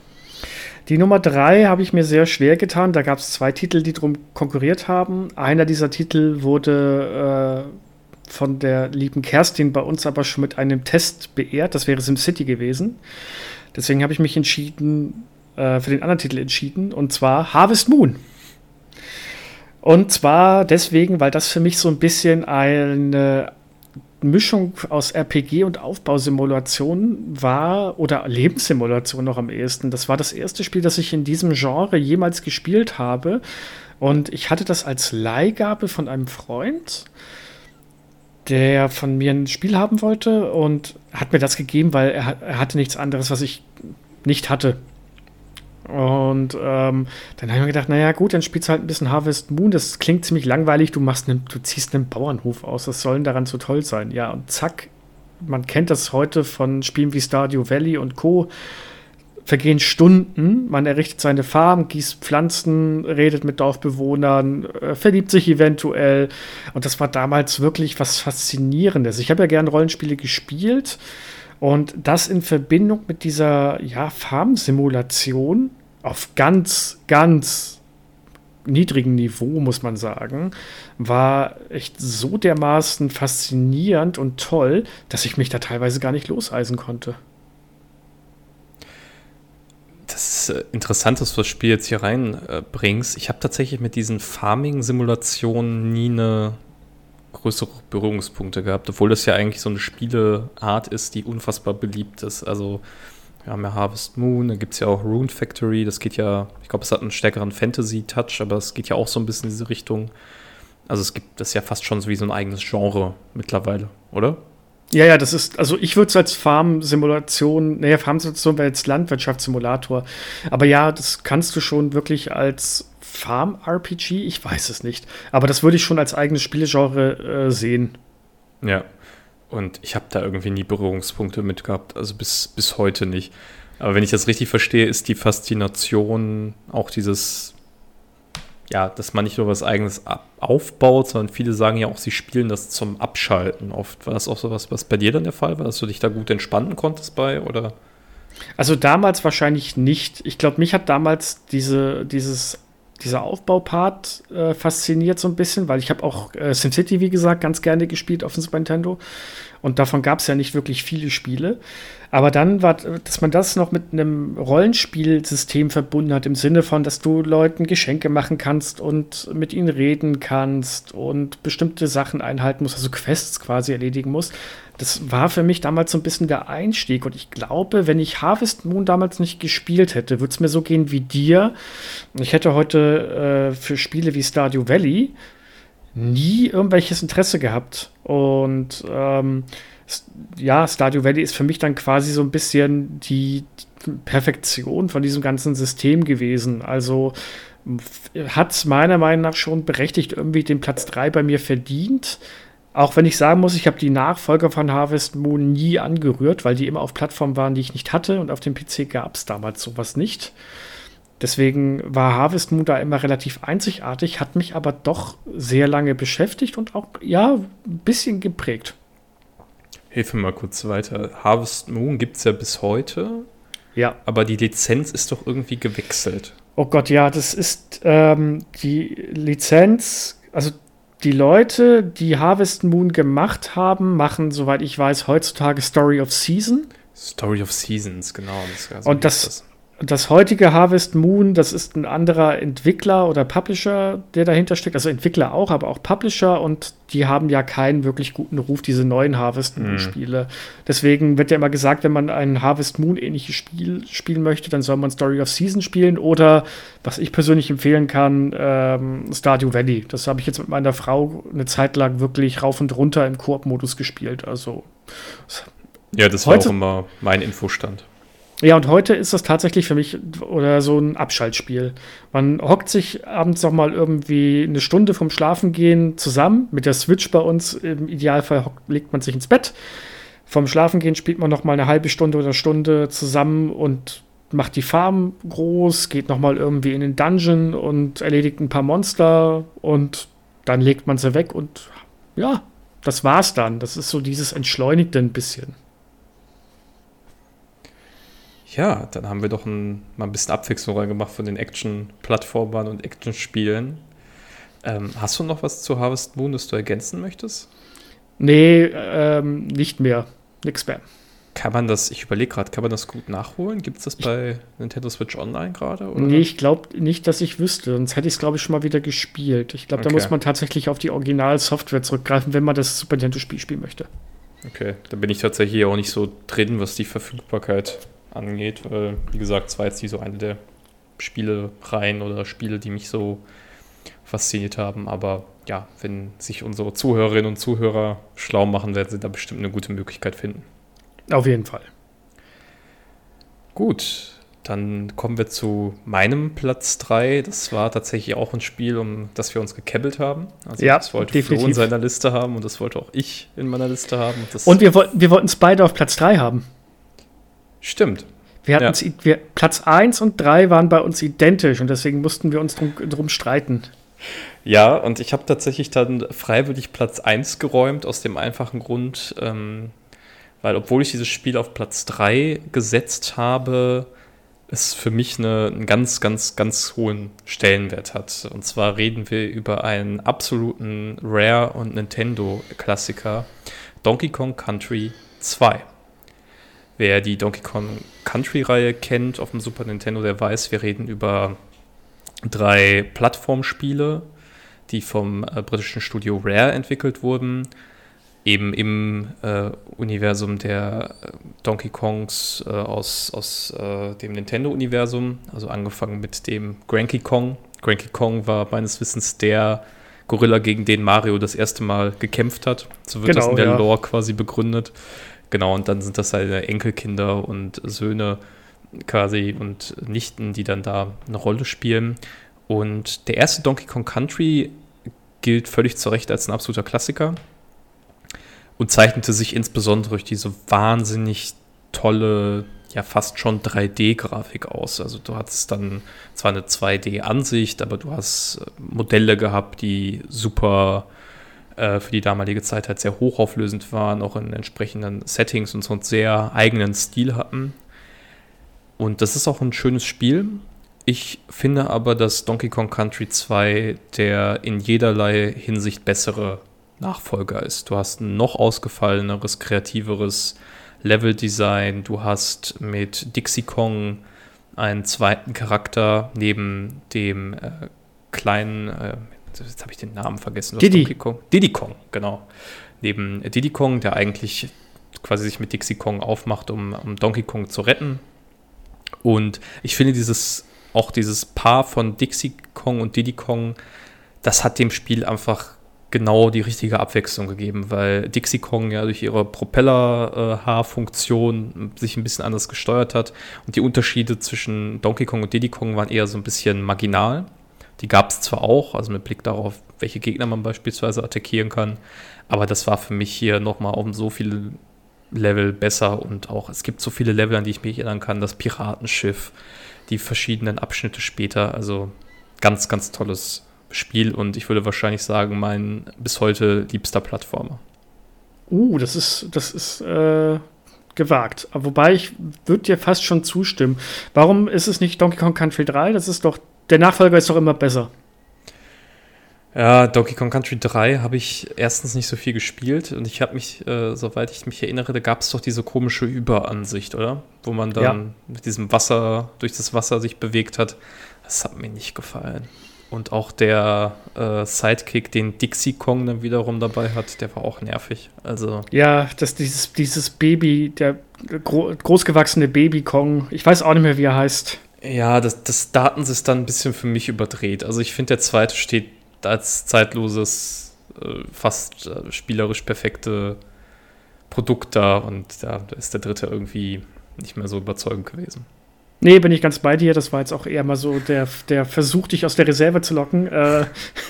Die Nummer 3 habe ich mir sehr schwer getan. Da gab es zwei Titel, die drum konkurriert haben. Einer dieser Titel wurde äh, von der lieben Kerstin bei uns aber schon mit einem Test beehrt. Das wäre SimCity gewesen. Deswegen habe ich mich entschieden, äh, für den anderen Titel entschieden, und zwar Harvest Moon. Und zwar deswegen, weil das für mich so ein bisschen eine Mischung aus RPG und Aufbausimulation war oder Lebenssimulation noch am ehesten. Das war das erste Spiel, das ich in diesem Genre jemals gespielt habe. Und ich hatte das als Leihgabe von einem Freund, der von mir ein Spiel haben wollte und hat mir das gegeben, weil er, er hatte nichts anderes, was ich nicht hatte. Und ähm, dann habe ich mir gedacht, naja, gut, dann spielst du halt ein bisschen Harvest Moon. Das klingt ziemlich langweilig. Du machst einen, du ziehst einen Bauernhof aus. Was soll daran so toll sein? Ja, und zack, man kennt das heute von Spielen wie Stardew Valley und Co. Vergehen Stunden, man errichtet seine Farm, gießt Pflanzen, redet mit Dorfbewohnern, äh, verliebt sich eventuell. Und das war damals wirklich was Faszinierendes. Ich habe ja gerne Rollenspiele gespielt und das in Verbindung mit dieser ja, Farmsimulation auf ganz, ganz niedrigem Niveau, muss man sagen, war echt so dermaßen faszinierend und toll, dass ich mich da teilweise gar nicht loseisen konnte. Das ist äh, interessant, dass du das Spiel jetzt hier reinbringst. ich habe tatsächlich mit diesen Farming-Simulationen nie eine größere Berührungspunkte gehabt, obwohl das ja eigentlich so eine Spieleart ist, die unfassbar beliebt ist. Also wir haben ja Harvest Moon, da gibt es ja auch Rune Factory, das geht ja, ich glaube, es hat einen stärkeren Fantasy-Touch, aber es geht ja auch so ein bisschen in diese Richtung. Also es gibt das ja fast schon so wie so ein eigenes Genre mittlerweile, oder? Ja, ja, das ist, also ich würde es als Farm-Simulation, naja, Farm-Simulation wäre jetzt Landwirtschaftssimulator. Aber ja, das kannst du schon wirklich als Farm-RPG? Ich weiß es nicht. Aber das würde ich schon als eigenes Spielgenre äh, sehen. Ja. Und ich habe da irgendwie nie Berührungspunkte mit gehabt, also bis, bis heute nicht. Aber wenn ich das richtig verstehe, ist die Faszination auch dieses, ja, dass man nicht nur was Eigenes aufbaut, sondern viele sagen ja auch, sie spielen das zum Abschalten oft. War das auch so was, was bei dir dann der Fall war, dass du dich da gut entspannen konntest bei, oder? Also damals wahrscheinlich nicht. Ich glaube, mich hat damals diese, dieses dieser Aufbaupart äh, fasziniert so ein bisschen, weil ich habe auch äh, SimCity, wie gesagt, ganz gerne gespielt auf dem Super Nintendo. Und davon gab es ja nicht wirklich viele Spiele. Aber dann war, dass man das noch mit einem Rollenspielsystem verbunden hat, im Sinne von, dass du Leuten Geschenke machen kannst und mit ihnen reden kannst und bestimmte Sachen einhalten musst, also Quests quasi erledigen musst. Das war für mich damals so ein bisschen der Einstieg. Und ich glaube, wenn ich Harvest Moon damals nicht gespielt hätte, würde es mir so gehen wie dir. Ich hätte heute äh, für Spiele wie Stardew Valley nie irgendwelches Interesse gehabt. Und ähm, ja, Stardew Valley ist für mich dann quasi so ein bisschen die Perfektion von diesem ganzen System gewesen. Also hat es meiner Meinung nach schon berechtigt irgendwie den Platz 3 bei mir verdient. Auch wenn ich sagen muss, ich habe die Nachfolger von Harvest Moon nie angerührt, weil die immer auf Plattformen waren, die ich nicht hatte und auf dem PC gab es damals sowas nicht. Deswegen war Harvest Moon da immer relativ einzigartig, hat mich aber doch sehr lange beschäftigt und auch, ja, ein bisschen geprägt. Hilf mir mal kurz weiter. Harvest Moon gibt es ja bis heute. Ja. Aber die Lizenz ist doch irgendwie gewechselt. Oh Gott, ja, das ist ähm, die Lizenz, also die Leute, die Harvest Moon gemacht haben, machen, soweit ich weiß, heutzutage Story of Season. Story of Seasons, genau. Das und das, das, das heutige Harvest Moon, das ist ein anderer Entwickler oder Publisher, der dahinter steckt. Also Entwickler auch, aber auch Publisher und die haben ja keinen wirklich guten Ruf, diese neuen Harvest Moon-Spiele. Mhm. Deswegen wird ja immer gesagt, wenn man ein Harvest Moon-ähnliches Spiel spielen möchte, dann soll man Story of Season spielen oder, was ich persönlich empfehlen kann, ähm, Stardew Valley. Das habe ich jetzt mit meiner Frau eine Zeit lang wirklich rauf und runter im Koop-Modus gespielt. Also Ja, das war auch immer mein Infostand. Ja, und heute ist das tatsächlich für mich oder so ein Abschaltspiel. Man hockt sich abends noch mal irgendwie eine Stunde vom Schlafengehen zusammen mit der Switch bei uns. Im Idealfall hockt, legt man sich ins Bett. Vom Schlafengehen spielt man noch mal eine halbe Stunde oder Stunde zusammen und macht die Farm groß, geht noch mal irgendwie in den Dungeon und erledigt ein paar Monster und dann legt man sie weg und ja, das war's dann. Das ist so dieses Entschleunigte ein bisschen. Ja, dann haben wir doch ein, mal ein bisschen Abwechslung reingemacht von den Action-Plattformern und Action-Spielen. Ähm, hast du noch was zu Harvest Moon, das du ergänzen möchtest? Nee, ähm, nicht mehr. Nix mehr. Kann man das, ich überlege gerade, kann man das gut nachholen? Gibt es das bei Nintendo Switch Online gerade? Nee, ich glaube nicht, dass ich wüsste. Sonst hätte ich es, glaube ich, schon mal wieder gespielt. Ich glaube, okay. da muss man tatsächlich auf die Original-Software zurückgreifen, wenn man das Super Nintendo-Spiel spielen möchte. Okay, da bin ich tatsächlich auch nicht so drin, was die Verfügbarkeit angeht, weil, wie gesagt, es war jetzt nicht so eine der Spielereien oder Spiele, die mich so fasziniert haben. Aber ja, wenn sich unsere Zuhörerinnen und Zuhörer schlau machen, werden sie da bestimmt eine gute Möglichkeit finden. Auf jeden Fall. Gut, dann kommen wir zu meinem Platz 3. Das war tatsächlich auch ein Spiel, um das wir uns gekebbelt haben. Also ja, das wollte definitiv. Flo in seiner Liste haben und das wollte auch ich in meiner Liste haben. Und, und wir, wir wollten es beide auf Platz 3 haben. Stimmt. Wir hatten ja. wir, Platz 1 und 3 waren bei uns identisch und deswegen mussten wir uns drum, drum streiten. Ja, und ich habe tatsächlich dann freiwillig Platz 1 geräumt, aus dem einfachen Grund, ähm, weil obwohl ich dieses Spiel auf Platz 3 gesetzt habe, es für mich eine, einen ganz, ganz, ganz hohen Stellenwert hat. Und zwar reden wir über einen absoluten Rare und Nintendo-Klassiker, Donkey Kong Country 2. Wer die Donkey Kong Country-Reihe kennt auf dem Super Nintendo, der weiß, wir reden über drei Plattformspiele, die vom äh, britischen Studio Rare entwickelt wurden. Eben im äh, Universum der äh, Donkey Kongs äh, aus, aus äh, dem Nintendo-Universum, also angefangen mit dem Granky Kong. Granky Kong war meines Wissens der Gorilla, gegen den Mario das erste Mal gekämpft hat. So wird genau, das in der ja. Lore quasi begründet. Genau, und dann sind das seine Enkelkinder und Söhne quasi und Nichten, die dann da eine Rolle spielen. Und der erste Donkey Kong Country gilt völlig zu Recht als ein absoluter Klassiker und zeichnete sich insbesondere durch diese wahnsinnig tolle, ja fast schon 3D-Grafik aus. Also du hattest dann zwar eine 2D-Ansicht, aber du hast Modelle gehabt, die super äh, für die damalige Zeit halt sehr hochauflösend waren, auch in entsprechenden Settings und so einen sehr eigenen Stil hatten. Und das ist auch ein schönes Spiel. Ich finde aber, dass Donkey Kong Country 2 der in jederlei Hinsicht bessere Nachfolger ist. Du hast ein noch ausgefalleneres, kreativeres Leveldesign. Du hast mit Dixie Kong einen zweiten Charakter neben dem äh, kleinen, äh, jetzt habe ich den Namen vergessen. Diddy. Kong. Diddy Kong, genau. Neben Diddy Kong, der eigentlich quasi sich mit Dixie Kong aufmacht, um, um Donkey Kong zu retten. Und ich finde dieses, auch dieses Paar von Dixie Kong und Diddy Kong, das hat dem Spiel einfach genau die richtige Abwechslung gegeben, weil Dixie Kong ja durch ihre Propellerhaarfunktion sich ein bisschen anders gesteuert hat und die Unterschiede zwischen Donkey Kong und Diddy Kong waren eher so ein bisschen marginal. Die gab es zwar auch, also mit Blick darauf, welche Gegner man beispielsweise attackieren kann, aber das war für mich hier nochmal um so viele Level besser und auch es gibt so viele Level, an die ich mich erinnern kann, das Piratenschiff, die verschiedenen Abschnitte später, also ganz, ganz tolles Spiel und ich würde wahrscheinlich sagen, mein bis heute liebster Plattformer. Uh, das ist, das ist äh, gewagt. Wobei ich würde dir fast schon zustimmen. Warum ist es nicht Donkey Kong Country 3? Das ist doch der Nachfolger ist doch immer besser. Ja, Donkey Kong Country 3 habe ich erstens nicht so viel gespielt und ich habe mich, äh, soweit ich mich erinnere, da gab es doch diese komische Überansicht, oder? Wo man dann ja. mit diesem Wasser, durch das Wasser sich bewegt hat. Das hat mir nicht gefallen. Und auch der äh, Sidekick, den Dixie Kong dann wiederum dabei hat, der war auch nervig. Also ja, das, dieses, dieses Baby, der gro großgewachsene Baby Kong, ich weiß auch nicht mehr, wie er heißt. Ja, das, das Daten ist dann ein bisschen für mich überdreht. Also ich finde, der zweite steht als zeitloses, äh, fast äh, spielerisch perfekte Produkt da und da ist der dritte irgendwie nicht mehr so überzeugend gewesen. Nee, bin ich ganz bei dir. Das war jetzt auch eher mal so der, der Versuch, dich aus der Reserve zu locken. Äh,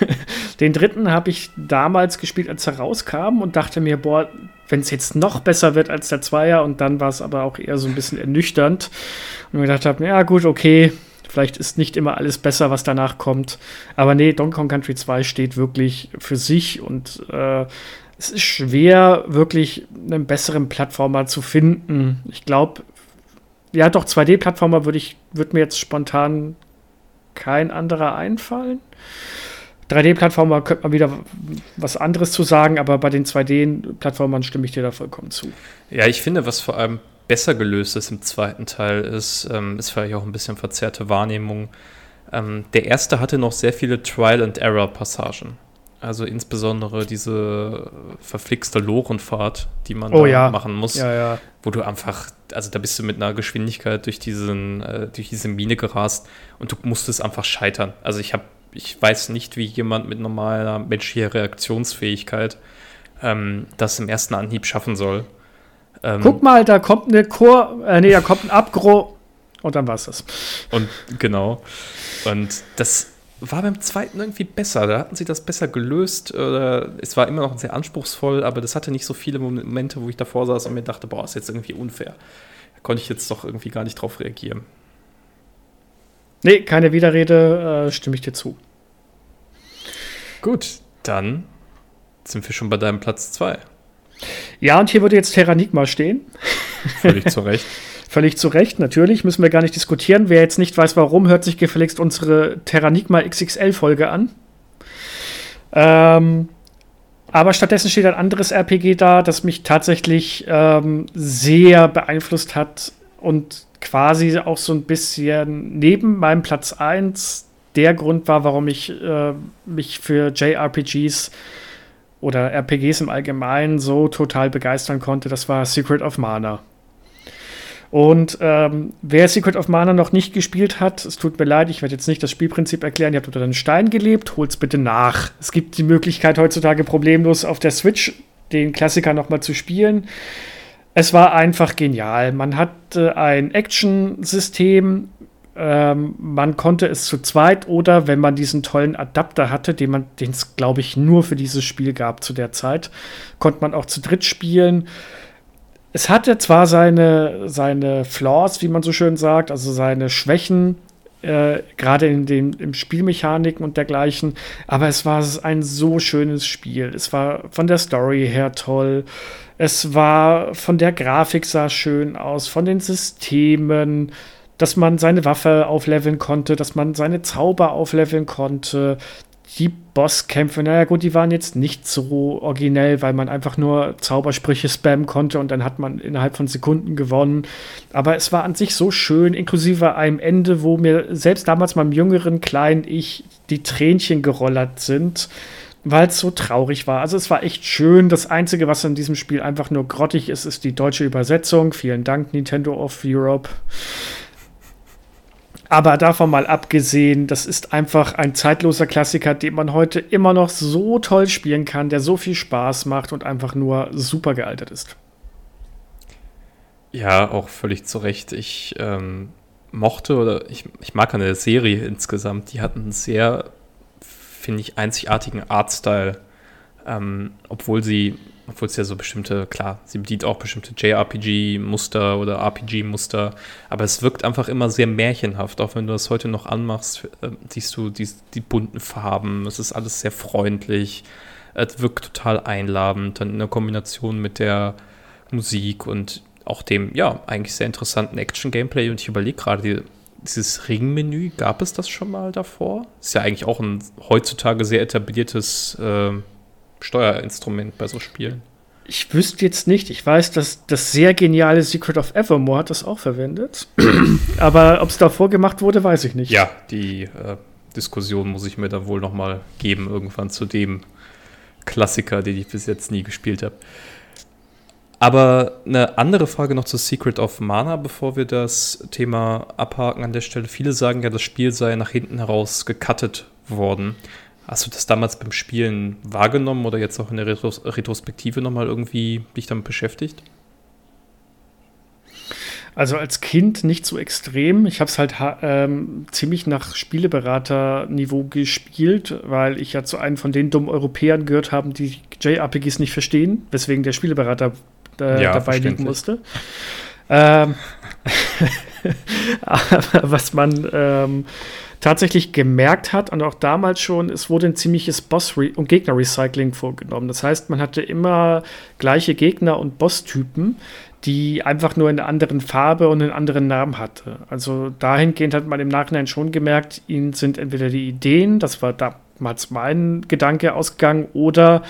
den dritten habe ich damals gespielt, als er rauskam und dachte mir, boah, wenn es jetzt noch besser wird als der Zweier und dann war es aber auch eher so ein bisschen ernüchternd und mir gedacht habe, ja gut, okay, vielleicht ist nicht immer alles besser, was danach kommt. Aber nee, Donkey Kong Country 2 steht wirklich für sich und äh, es ist schwer, wirklich einen besseren Plattformer zu finden. Ich glaube, ja, doch, 2D-Plattformer würde ich, würde mir jetzt spontan kein anderer einfallen. 3D-Plattformer könnte man wieder was anderes zu sagen, aber bei den 2D-Plattformern stimme ich dir da vollkommen zu. Ja, ich finde, was vor allem besser gelöst ist im zweiten Teil, ist, ähm, ist vielleicht auch ein bisschen verzerrte Wahrnehmung. Ähm, der erste hatte noch sehr viele Trial-and-Error-Passagen. Also insbesondere diese verflixte Lorenfahrt, die man oh, da ja. machen muss, ja, ja. wo du einfach, also da bist du mit einer Geschwindigkeit durch diesen, äh, durch diese Mine gerast und du musstest einfach scheitern. Also ich habe, ich weiß nicht, wie jemand mit normaler menschlicher Reaktionsfähigkeit ähm, das im ersten Anhieb schaffen soll. Ähm, Guck mal, da kommt eine Chor, äh, nee, da kommt ein Abgro und dann war es das. Und genau. Und das war beim zweiten irgendwie besser. Da hatten sie das besser gelöst. Oder es war immer noch sehr anspruchsvoll, aber das hatte nicht so viele Momente, wo ich davor saß und mir dachte, boah, ist jetzt irgendwie unfair. Da konnte ich jetzt doch irgendwie gar nicht drauf reagieren. Nee, keine Widerrede, äh, stimme ich dir zu. Gut, dann sind wir schon bei deinem Platz 2. Ja, und hier würde jetzt Terranigma stehen. Völlig zu Recht. Völlig zu Recht, natürlich, müssen wir gar nicht diskutieren. Wer jetzt nicht weiß, warum, hört sich gefälligst unsere Terranigma XXL-Folge an. Ähm, aber stattdessen steht ein anderes RPG da, das mich tatsächlich ähm, sehr beeinflusst hat und quasi auch so ein bisschen neben meinem Platz 1 der Grund war, warum ich äh, mich für JRPGs oder RPGs im Allgemeinen so total begeistern konnte. Das war Secret of Mana. Und ähm, wer Secret of Mana noch nicht gespielt hat, es tut mir leid, ich werde jetzt nicht das Spielprinzip erklären, ihr habt unter einem Stein gelebt, holt's bitte nach. Es gibt die Möglichkeit heutzutage problemlos auf der Switch den Klassiker nochmal zu spielen. Es war einfach genial. Man hatte ein Action-System, ähm, man konnte es zu zweit oder wenn man diesen tollen Adapter hatte, den es glaube ich nur für dieses Spiel gab zu der Zeit, konnte man auch zu dritt spielen es hatte zwar seine, seine Flaws, wie man so schön sagt, also seine Schwächen, äh, gerade in den im Spielmechaniken und dergleichen, aber es war ein so schönes Spiel. Es war von der Story her toll. Es war von der Grafik sah schön aus, von den Systemen, dass man seine Waffe aufleveln konnte, dass man seine Zauber aufleveln konnte, die Bosskämpfe, naja gut, die waren jetzt nicht so originell, weil man einfach nur Zaubersprüche spammen konnte und dann hat man innerhalb von Sekunden gewonnen. Aber es war an sich so schön, inklusive einem Ende, wo mir selbst damals meinem jüngeren kleinen Ich die Tränchen gerollert sind, weil es so traurig war. Also es war echt schön. Das Einzige, was in diesem Spiel einfach nur grottig ist, ist die deutsche Übersetzung. Vielen Dank, Nintendo of Europe. Aber davon mal abgesehen, das ist einfach ein zeitloser Klassiker, den man heute immer noch so toll spielen kann, der so viel Spaß macht und einfach nur super gealtert ist. Ja, auch völlig zu Recht. Ich ähm, mochte oder ich, ich mag eine Serie insgesamt. Die hat einen sehr, finde ich, einzigartigen Artstyle. Ähm, obwohl sie obwohl es ja so bestimmte, klar, sie bedient auch bestimmte JRPG-Muster oder RPG-Muster, aber es wirkt einfach immer sehr märchenhaft. Auch wenn du das heute noch anmachst, äh, siehst du die, die, bunten Farben, es ist alles sehr freundlich, es wirkt total einladend, dann in der Kombination mit der Musik und auch dem, ja, eigentlich sehr interessanten Action-Gameplay. Und ich überlege gerade, die, dieses Ringmenü, gab es das schon mal davor? Ist ja eigentlich auch ein heutzutage sehr etabliertes äh, Steuerinstrument bei so Spielen. Ich wüsste jetzt nicht. Ich weiß, dass das sehr geniale Secret of Evermore hat das auch verwendet. Aber ob es davor gemacht wurde, weiß ich nicht. Ja, die äh, Diskussion muss ich mir da wohl noch mal geben, irgendwann zu dem Klassiker, den ich bis jetzt nie gespielt habe. Aber eine andere Frage noch zu Secret of Mana, bevor wir das Thema abhaken an der Stelle. Viele sagen ja, das Spiel sei nach hinten heraus gecuttet worden. Hast du das damals beim Spielen wahrgenommen oder jetzt auch in der Retros Retrospektive nochmal irgendwie dich damit beschäftigt? Also als Kind nicht so extrem. Ich habe es halt ähm, ziemlich nach Spieleberater-Niveau gespielt, weil ich ja zu einem von den dummen Europäern gehört habe, die JRPGs nicht verstehen, weswegen der Spieleberater äh, ja, dabei liegen musste. Ähm, was man ähm, tatsächlich gemerkt hat und auch damals schon, es wurde ein ziemliches Boss- und Gegner-Recycling vorgenommen. Das heißt, man hatte immer gleiche Gegner und Boss-Typen, die einfach nur in einer anderen Farbe und einen anderen Namen hatte. Also dahingehend hat man im Nachhinein schon gemerkt, ihnen sind entweder die Ideen, das war damals mein Gedanke ausgegangen, oder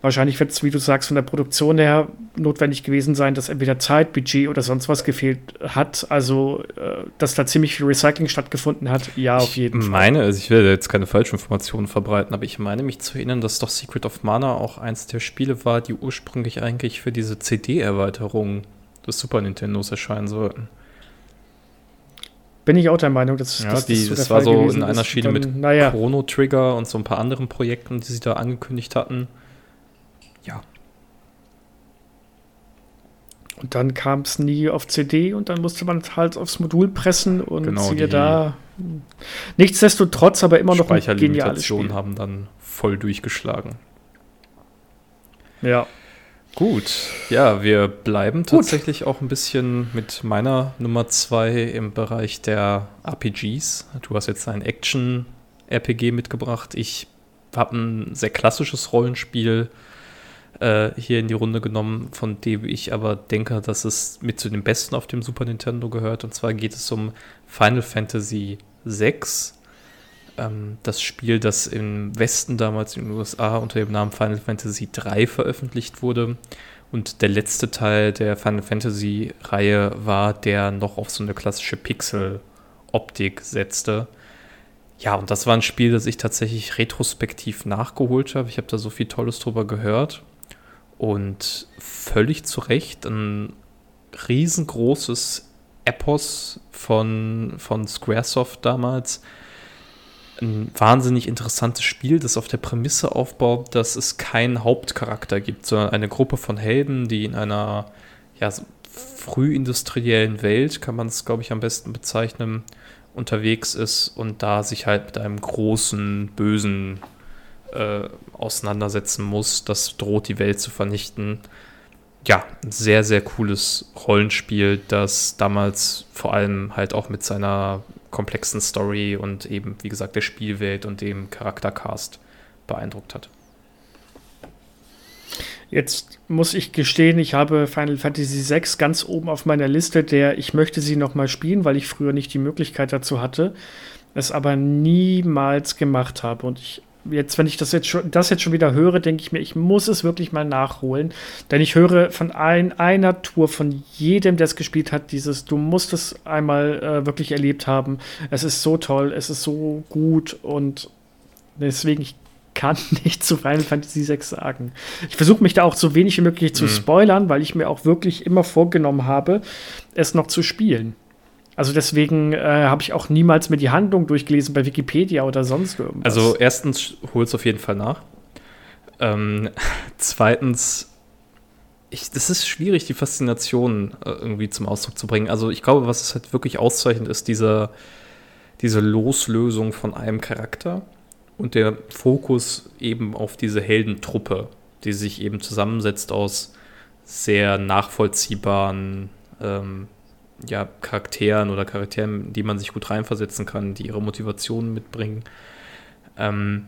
Wahrscheinlich wird es, wie du sagst, von der Produktion her notwendig gewesen sein, dass entweder Zeit, Budget oder sonst was gefehlt hat. Also, äh, dass da ziemlich viel Recycling stattgefunden hat, ja, auf jeden ich Fall. Ich meine, also ich will jetzt keine falschen Informationen verbreiten, aber ich meine mich zu erinnern, dass doch Secret of Mana auch eins der Spiele war, die ursprünglich eigentlich für diese CD-Erweiterung des Super Nintendos erscheinen sollten. Bin ich auch der Meinung, dass, ja, dass die, das, so das war so in einer Schiene mit naja. Chrono Trigger und so ein paar anderen Projekten, die sie da angekündigt hatten. Ja. Und dann kam es nie auf CD und dann musste man es halt aufs Modul pressen und genau, siehe da. Nichtsdestotrotz aber immer noch ein geniales Spiel. haben dann voll durchgeschlagen. Ja. Gut, ja, wir bleiben Gut. tatsächlich auch ein bisschen mit meiner Nummer 2 im Bereich der RPGs. Du hast jetzt ein Action-RPG mitgebracht. Ich habe ein sehr klassisches Rollenspiel äh, hier in die Runde genommen, von dem ich aber denke, dass es mit zu den besten auf dem Super Nintendo gehört. Und zwar geht es um Final Fantasy VI. Ähm, das Spiel, das im Westen damals in den USA unter dem Namen Final Fantasy III veröffentlicht wurde. Und der letzte Teil der Final Fantasy-Reihe war, der noch auf so eine klassische Pixel-Optik setzte. Ja, und das war ein Spiel, das ich tatsächlich retrospektiv nachgeholt habe. Ich habe da so viel Tolles drüber gehört und völlig zu Recht ein riesengroßes Epos von, von Squaresoft damals. Ein wahnsinnig interessantes Spiel, das auf der Prämisse aufbaut, dass es keinen Hauptcharakter gibt, sondern eine Gruppe von Helden, die in einer ja, frühindustriellen Welt, kann man es, glaube ich, am besten bezeichnen, unterwegs ist und da sich halt mit einem großen, bösen äh, auseinandersetzen muss. Das droht die Welt zu vernichten. Ja, ein sehr, sehr cooles Rollenspiel, das damals vor allem halt auch mit seiner komplexen Story und eben, wie gesagt, der Spielwelt und dem Charaktercast beeindruckt hat. Jetzt muss ich gestehen, ich habe Final Fantasy VI ganz oben auf meiner Liste, der ich möchte sie noch mal spielen, weil ich früher nicht die Möglichkeit dazu hatte, es aber niemals gemacht habe. Und ich jetzt, wenn ich das jetzt schon, das jetzt schon wieder höre, denke ich mir, ich muss es wirklich mal nachholen. Denn ich höre von ein, einer Tour, von jedem, der es gespielt hat, dieses, du musst es einmal äh, wirklich erlebt haben. Es ist so toll, es ist so gut und deswegen, ich kann nicht zu Final Fantasy VI sagen. Ich versuche mich da auch so wenig wie möglich zu mhm. spoilern, weil ich mir auch wirklich immer vorgenommen habe, es noch zu spielen. Also deswegen äh, habe ich auch niemals mir die Handlung durchgelesen bei Wikipedia oder sonst irgendwas. Also erstens hol es auf jeden Fall nach. Ähm, zweitens, ich, das ist schwierig, die Faszination äh, irgendwie zum Ausdruck zu bringen. Also ich glaube, was es halt wirklich auszeichnet, ist diese, diese Loslösung von einem Charakter und der Fokus eben auf diese Heldentruppe, die sich eben zusammensetzt aus sehr nachvollziehbaren ähm, ja, Charakteren oder Charakteren, die man sich gut reinversetzen kann, die ihre Motivationen mitbringen. Ähm,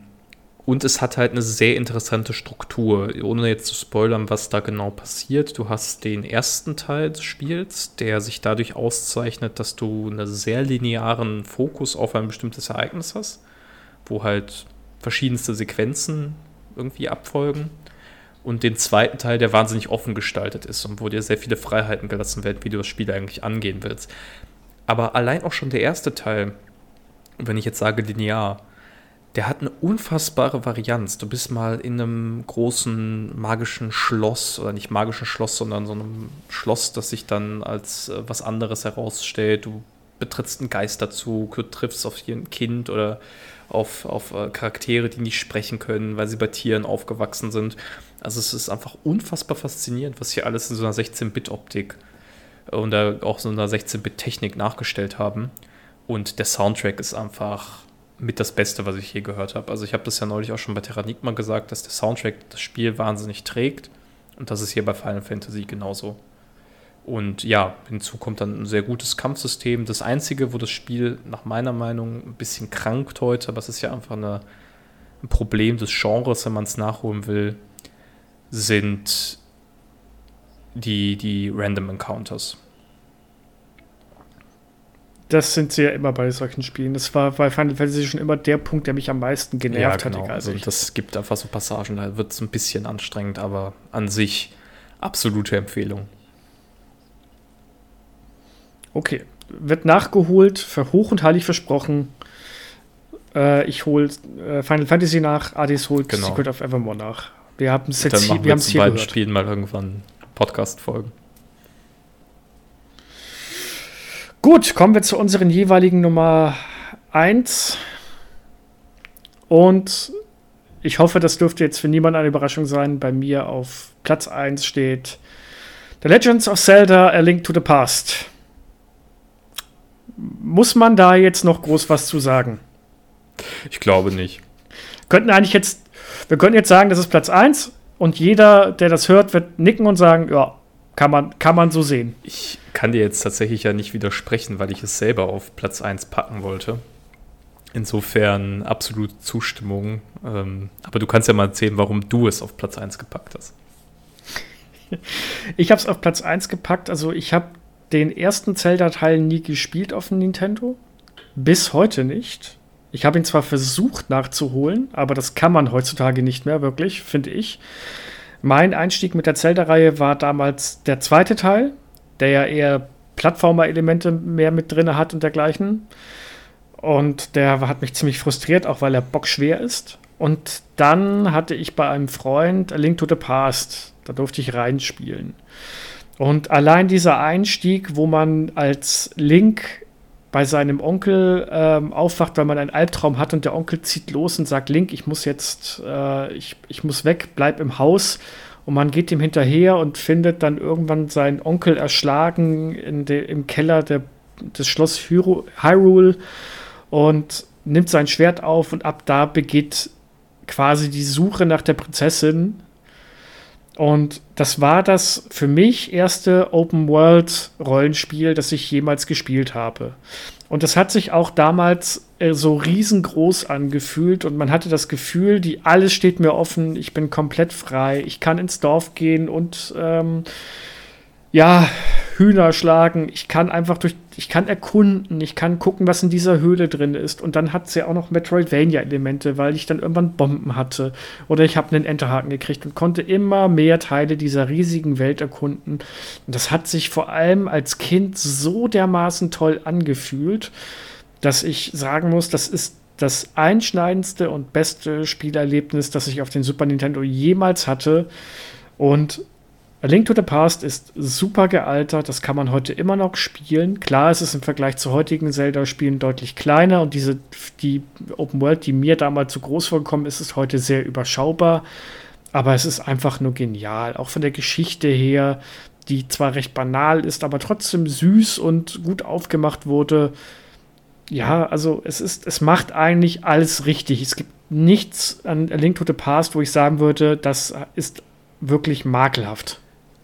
und es hat halt eine sehr interessante Struktur, ohne jetzt zu spoilern, was da genau passiert. Du hast den ersten Teil des Spiels, der sich dadurch auszeichnet, dass du einen sehr linearen Fokus auf ein bestimmtes Ereignis hast, wo halt verschiedenste Sequenzen irgendwie abfolgen und den zweiten Teil, der wahnsinnig offen gestaltet ist und wo dir sehr viele Freiheiten gelassen werden, wie du das Spiel eigentlich angehen willst. Aber allein auch schon der erste Teil, wenn ich jetzt sage linear, der hat eine unfassbare Varianz. Du bist mal in einem großen magischen Schloss, oder nicht magischen Schloss, sondern so einem Schloss, das sich dann als äh, was anderes herausstellt. Du betrittst einen Geisterzug, du triffst auf ein Kind oder auf, auf äh, Charaktere, die nicht sprechen können, weil sie bei Tieren aufgewachsen sind. Also es ist einfach unfassbar faszinierend, was hier alles in so einer 16-Bit-Optik und auch so einer 16-Bit-Technik nachgestellt haben. Und der Soundtrack ist einfach mit das Beste, was ich je gehört habe. Also ich habe das ja neulich auch schon bei Terranigma gesagt, dass der Soundtrack das Spiel wahnsinnig trägt. Und das ist hier bei Final Fantasy genauso. Und ja, hinzu kommt dann ein sehr gutes Kampfsystem. Das Einzige, wo das Spiel nach meiner Meinung ein bisschen krankt heute, aber es ist ja einfach eine, ein Problem des Genres, wenn man es nachholen will, sind die, die Random Encounters. Das sind sie ja immer bei solchen Spielen. Das war bei Final Fantasy schon immer der Punkt, der mich am meisten genervt ja, genau. hat. Also das gibt einfach so Passagen, da wird es ein bisschen anstrengend, aber an sich absolute Empfehlung. Okay, wird nachgeholt, für hoch und heilig versprochen. Äh, ich hole äh, Final Fantasy nach, Adis holt genau. Secret of Evermore nach. Wir haben es jetzt hier, wir, wir zu beiden gehört. Spielen mal irgendwann Podcast-Folgen. Gut, kommen wir zu unseren jeweiligen Nummer 1. Und ich hoffe, das dürfte jetzt für niemanden eine Überraschung sein. Bei mir auf Platz 1 steht The Legends of Zelda A Link to the Past. Muss man da jetzt noch groß was zu sagen? Ich glaube nicht. Könnten eigentlich jetzt, wir könnten jetzt sagen, das ist Platz 1 und jeder, der das hört, wird nicken und sagen, ja, kann man, kann man so sehen. Ich kann dir jetzt tatsächlich ja nicht widersprechen, weil ich es selber auf Platz 1 packen wollte. Insofern absolute Zustimmung. Ähm, aber du kannst ja mal erzählen, warum du es auf Platz 1 gepackt hast. Ich habe es auf Platz 1 gepackt. Also ich habe den ersten Zelda-Teil nie gespielt auf dem Nintendo. Bis heute nicht. Ich habe ihn zwar versucht nachzuholen, aber das kann man heutzutage nicht mehr, wirklich, finde ich. Mein Einstieg mit der Zelda-Reihe war damals der zweite Teil, der ja eher Plattformer-Elemente mehr mit drin hat und dergleichen. Und der hat mich ziemlich frustriert, auch weil er bockschwer ist. Und dann hatte ich bei einem Freund A Link to the Past. Da durfte ich reinspielen. Und allein dieser Einstieg, wo man als Link bei seinem Onkel ähm, aufwacht, weil man einen Albtraum hat und der Onkel zieht los und sagt, Link, ich muss jetzt, äh, ich, ich muss weg, bleib im Haus. Und man geht ihm hinterher und findet dann irgendwann seinen Onkel erschlagen in de, im Keller der, des Schloss Hyrule und nimmt sein Schwert auf und ab da beginnt quasi die Suche nach der Prinzessin und das war das für mich erste Open-World-Rollenspiel, das ich jemals gespielt habe. Und das hat sich auch damals äh, so riesengroß angefühlt und man hatte das Gefühl, die alles steht mir offen, ich bin komplett frei, ich kann ins Dorf gehen und ähm, ja, Hühner schlagen. Ich kann einfach durch, ich kann erkunden, ich kann gucken, was in dieser Höhle drin ist. Und dann hat sie ja auch noch Metroidvania-Elemente, weil ich dann irgendwann Bomben hatte. Oder ich habe einen Enterhaken gekriegt und konnte immer mehr Teile dieser riesigen Welt erkunden. Und das hat sich vor allem als Kind so dermaßen toll angefühlt, dass ich sagen muss, das ist das einschneidendste und beste Spielerlebnis, das ich auf den Super Nintendo jemals hatte. Und A Link to the Past ist super gealtert, das kann man heute immer noch spielen. Klar, es ist im Vergleich zu heutigen Zelda-Spielen deutlich kleiner und diese, die Open World, die mir damals zu groß vorgekommen ist, ist heute sehr überschaubar. Aber es ist einfach nur genial. Auch von der Geschichte her, die zwar recht banal ist, aber trotzdem süß und gut aufgemacht wurde. Ja, also es ist, es macht eigentlich alles richtig. Es gibt nichts an A Link to the Past, wo ich sagen würde, das ist wirklich makelhaft.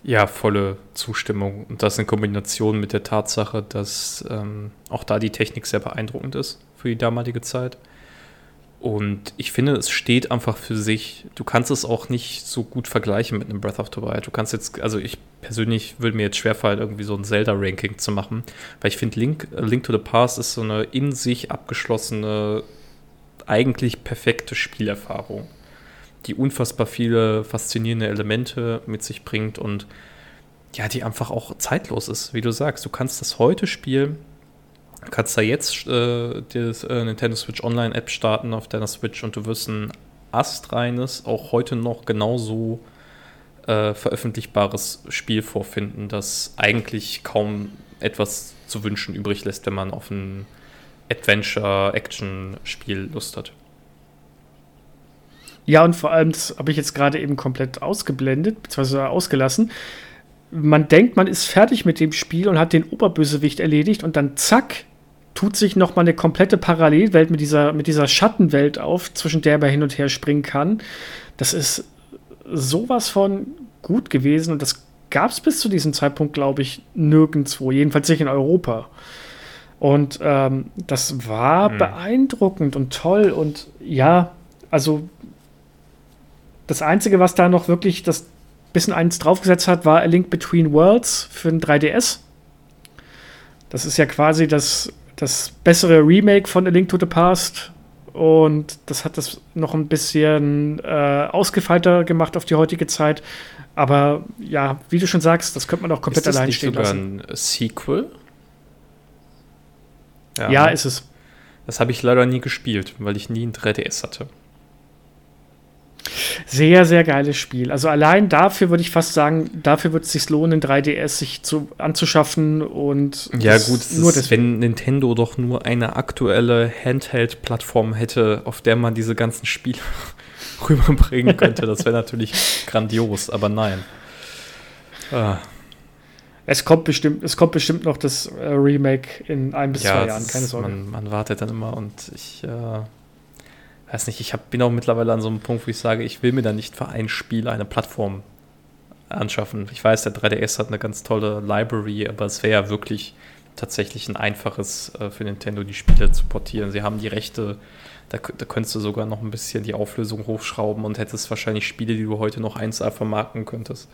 Ja, volle Zustimmung. Und das in Kombination mit der Tatsache, dass ähm, auch da die Technik sehr beeindruckend ist für die damalige Zeit. Und ich finde, es steht einfach für sich. Du kannst es auch nicht so gut vergleichen mit einem Breath of the Wild. Du kannst jetzt, also ich persönlich würde mir jetzt schwerfallen, irgendwie so ein Zelda-Ranking zu machen, weil ich finde, Link, Link to the Past ist so eine in sich abgeschlossene, eigentlich perfekte Spielerfahrung die unfassbar viele faszinierende Elemente mit sich bringt und ja, die einfach auch zeitlos ist, wie du sagst. Du kannst das heute spielen, kannst da jetzt äh, die äh, Nintendo Switch Online App starten auf deiner Switch und du wirst ein astreines, auch heute noch genauso äh, veröffentlichbares Spiel vorfinden, das eigentlich kaum etwas zu wünschen übrig lässt, wenn man auf ein Adventure-Action-Spiel Lust hat. Ja, und vor allem, das habe ich jetzt gerade eben komplett ausgeblendet, beziehungsweise ausgelassen. Man denkt, man ist fertig mit dem Spiel und hat den Oberbösewicht erledigt und dann zack, tut sich noch mal eine komplette Parallelwelt mit dieser, mit dieser Schattenwelt auf, zwischen der man hin und her springen kann. Das ist sowas von gut gewesen und das gab es bis zu diesem Zeitpunkt, glaube ich, nirgendwo, jedenfalls nicht in Europa. Und ähm, das war hm. beeindruckend und toll und ja, also das Einzige, was da noch wirklich das bisschen eins draufgesetzt hat, war A Link Between Worlds für ein 3DS. Das ist ja quasi das, das bessere Remake von A Link to the Past. Und das hat das noch ein bisschen äh, ausgefeilter gemacht auf die heutige Zeit. Aber ja, wie du schon sagst, das könnte man auch komplett allein stehen lassen. Ist das ein Sequel? Ja, ja ist es. Das habe ich leider nie gespielt, weil ich nie ein 3DS hatte. Sehr, sehr geiles Spiel. Also allein dafür würde ich fast sagen, dafür wird es sich lohnen, 3DS sich zu, anzuschaffen und ja gut, nur ist, wenn Nintendo doch nur eine aktuelle Handheld-Plattform hätte, auf der man diese ganzen Spiele rüberbringen könnte, das wäre natürlich grandios, aber nein. Ah. Es kommt bestimmt, es kommt bestimmt noch das äh, Remake in ein bis ja, zwei Jahren, keine Sorge. Man, man, wartet dann immer und ich äh, weiß nicht, ich hab, bin auch mittlerweile an so einem Punkt, wo ich sage, ich will mir da nicht für ein Spiel eine Plattform anschaffen. Ich weiß, der 3DS hat eine ganz tolle Library, aber es wäre ja wirklich tatsächlich ein einfaches äh, für Nintendo, die Spiele zu portieren. Sie haben die Rechte, da, da könntest du sogar noch ein bisschen die Auflösung hochschrauben und hättest wahrscheinlich Spiele, die du heute noch 1A vermarkten könntest.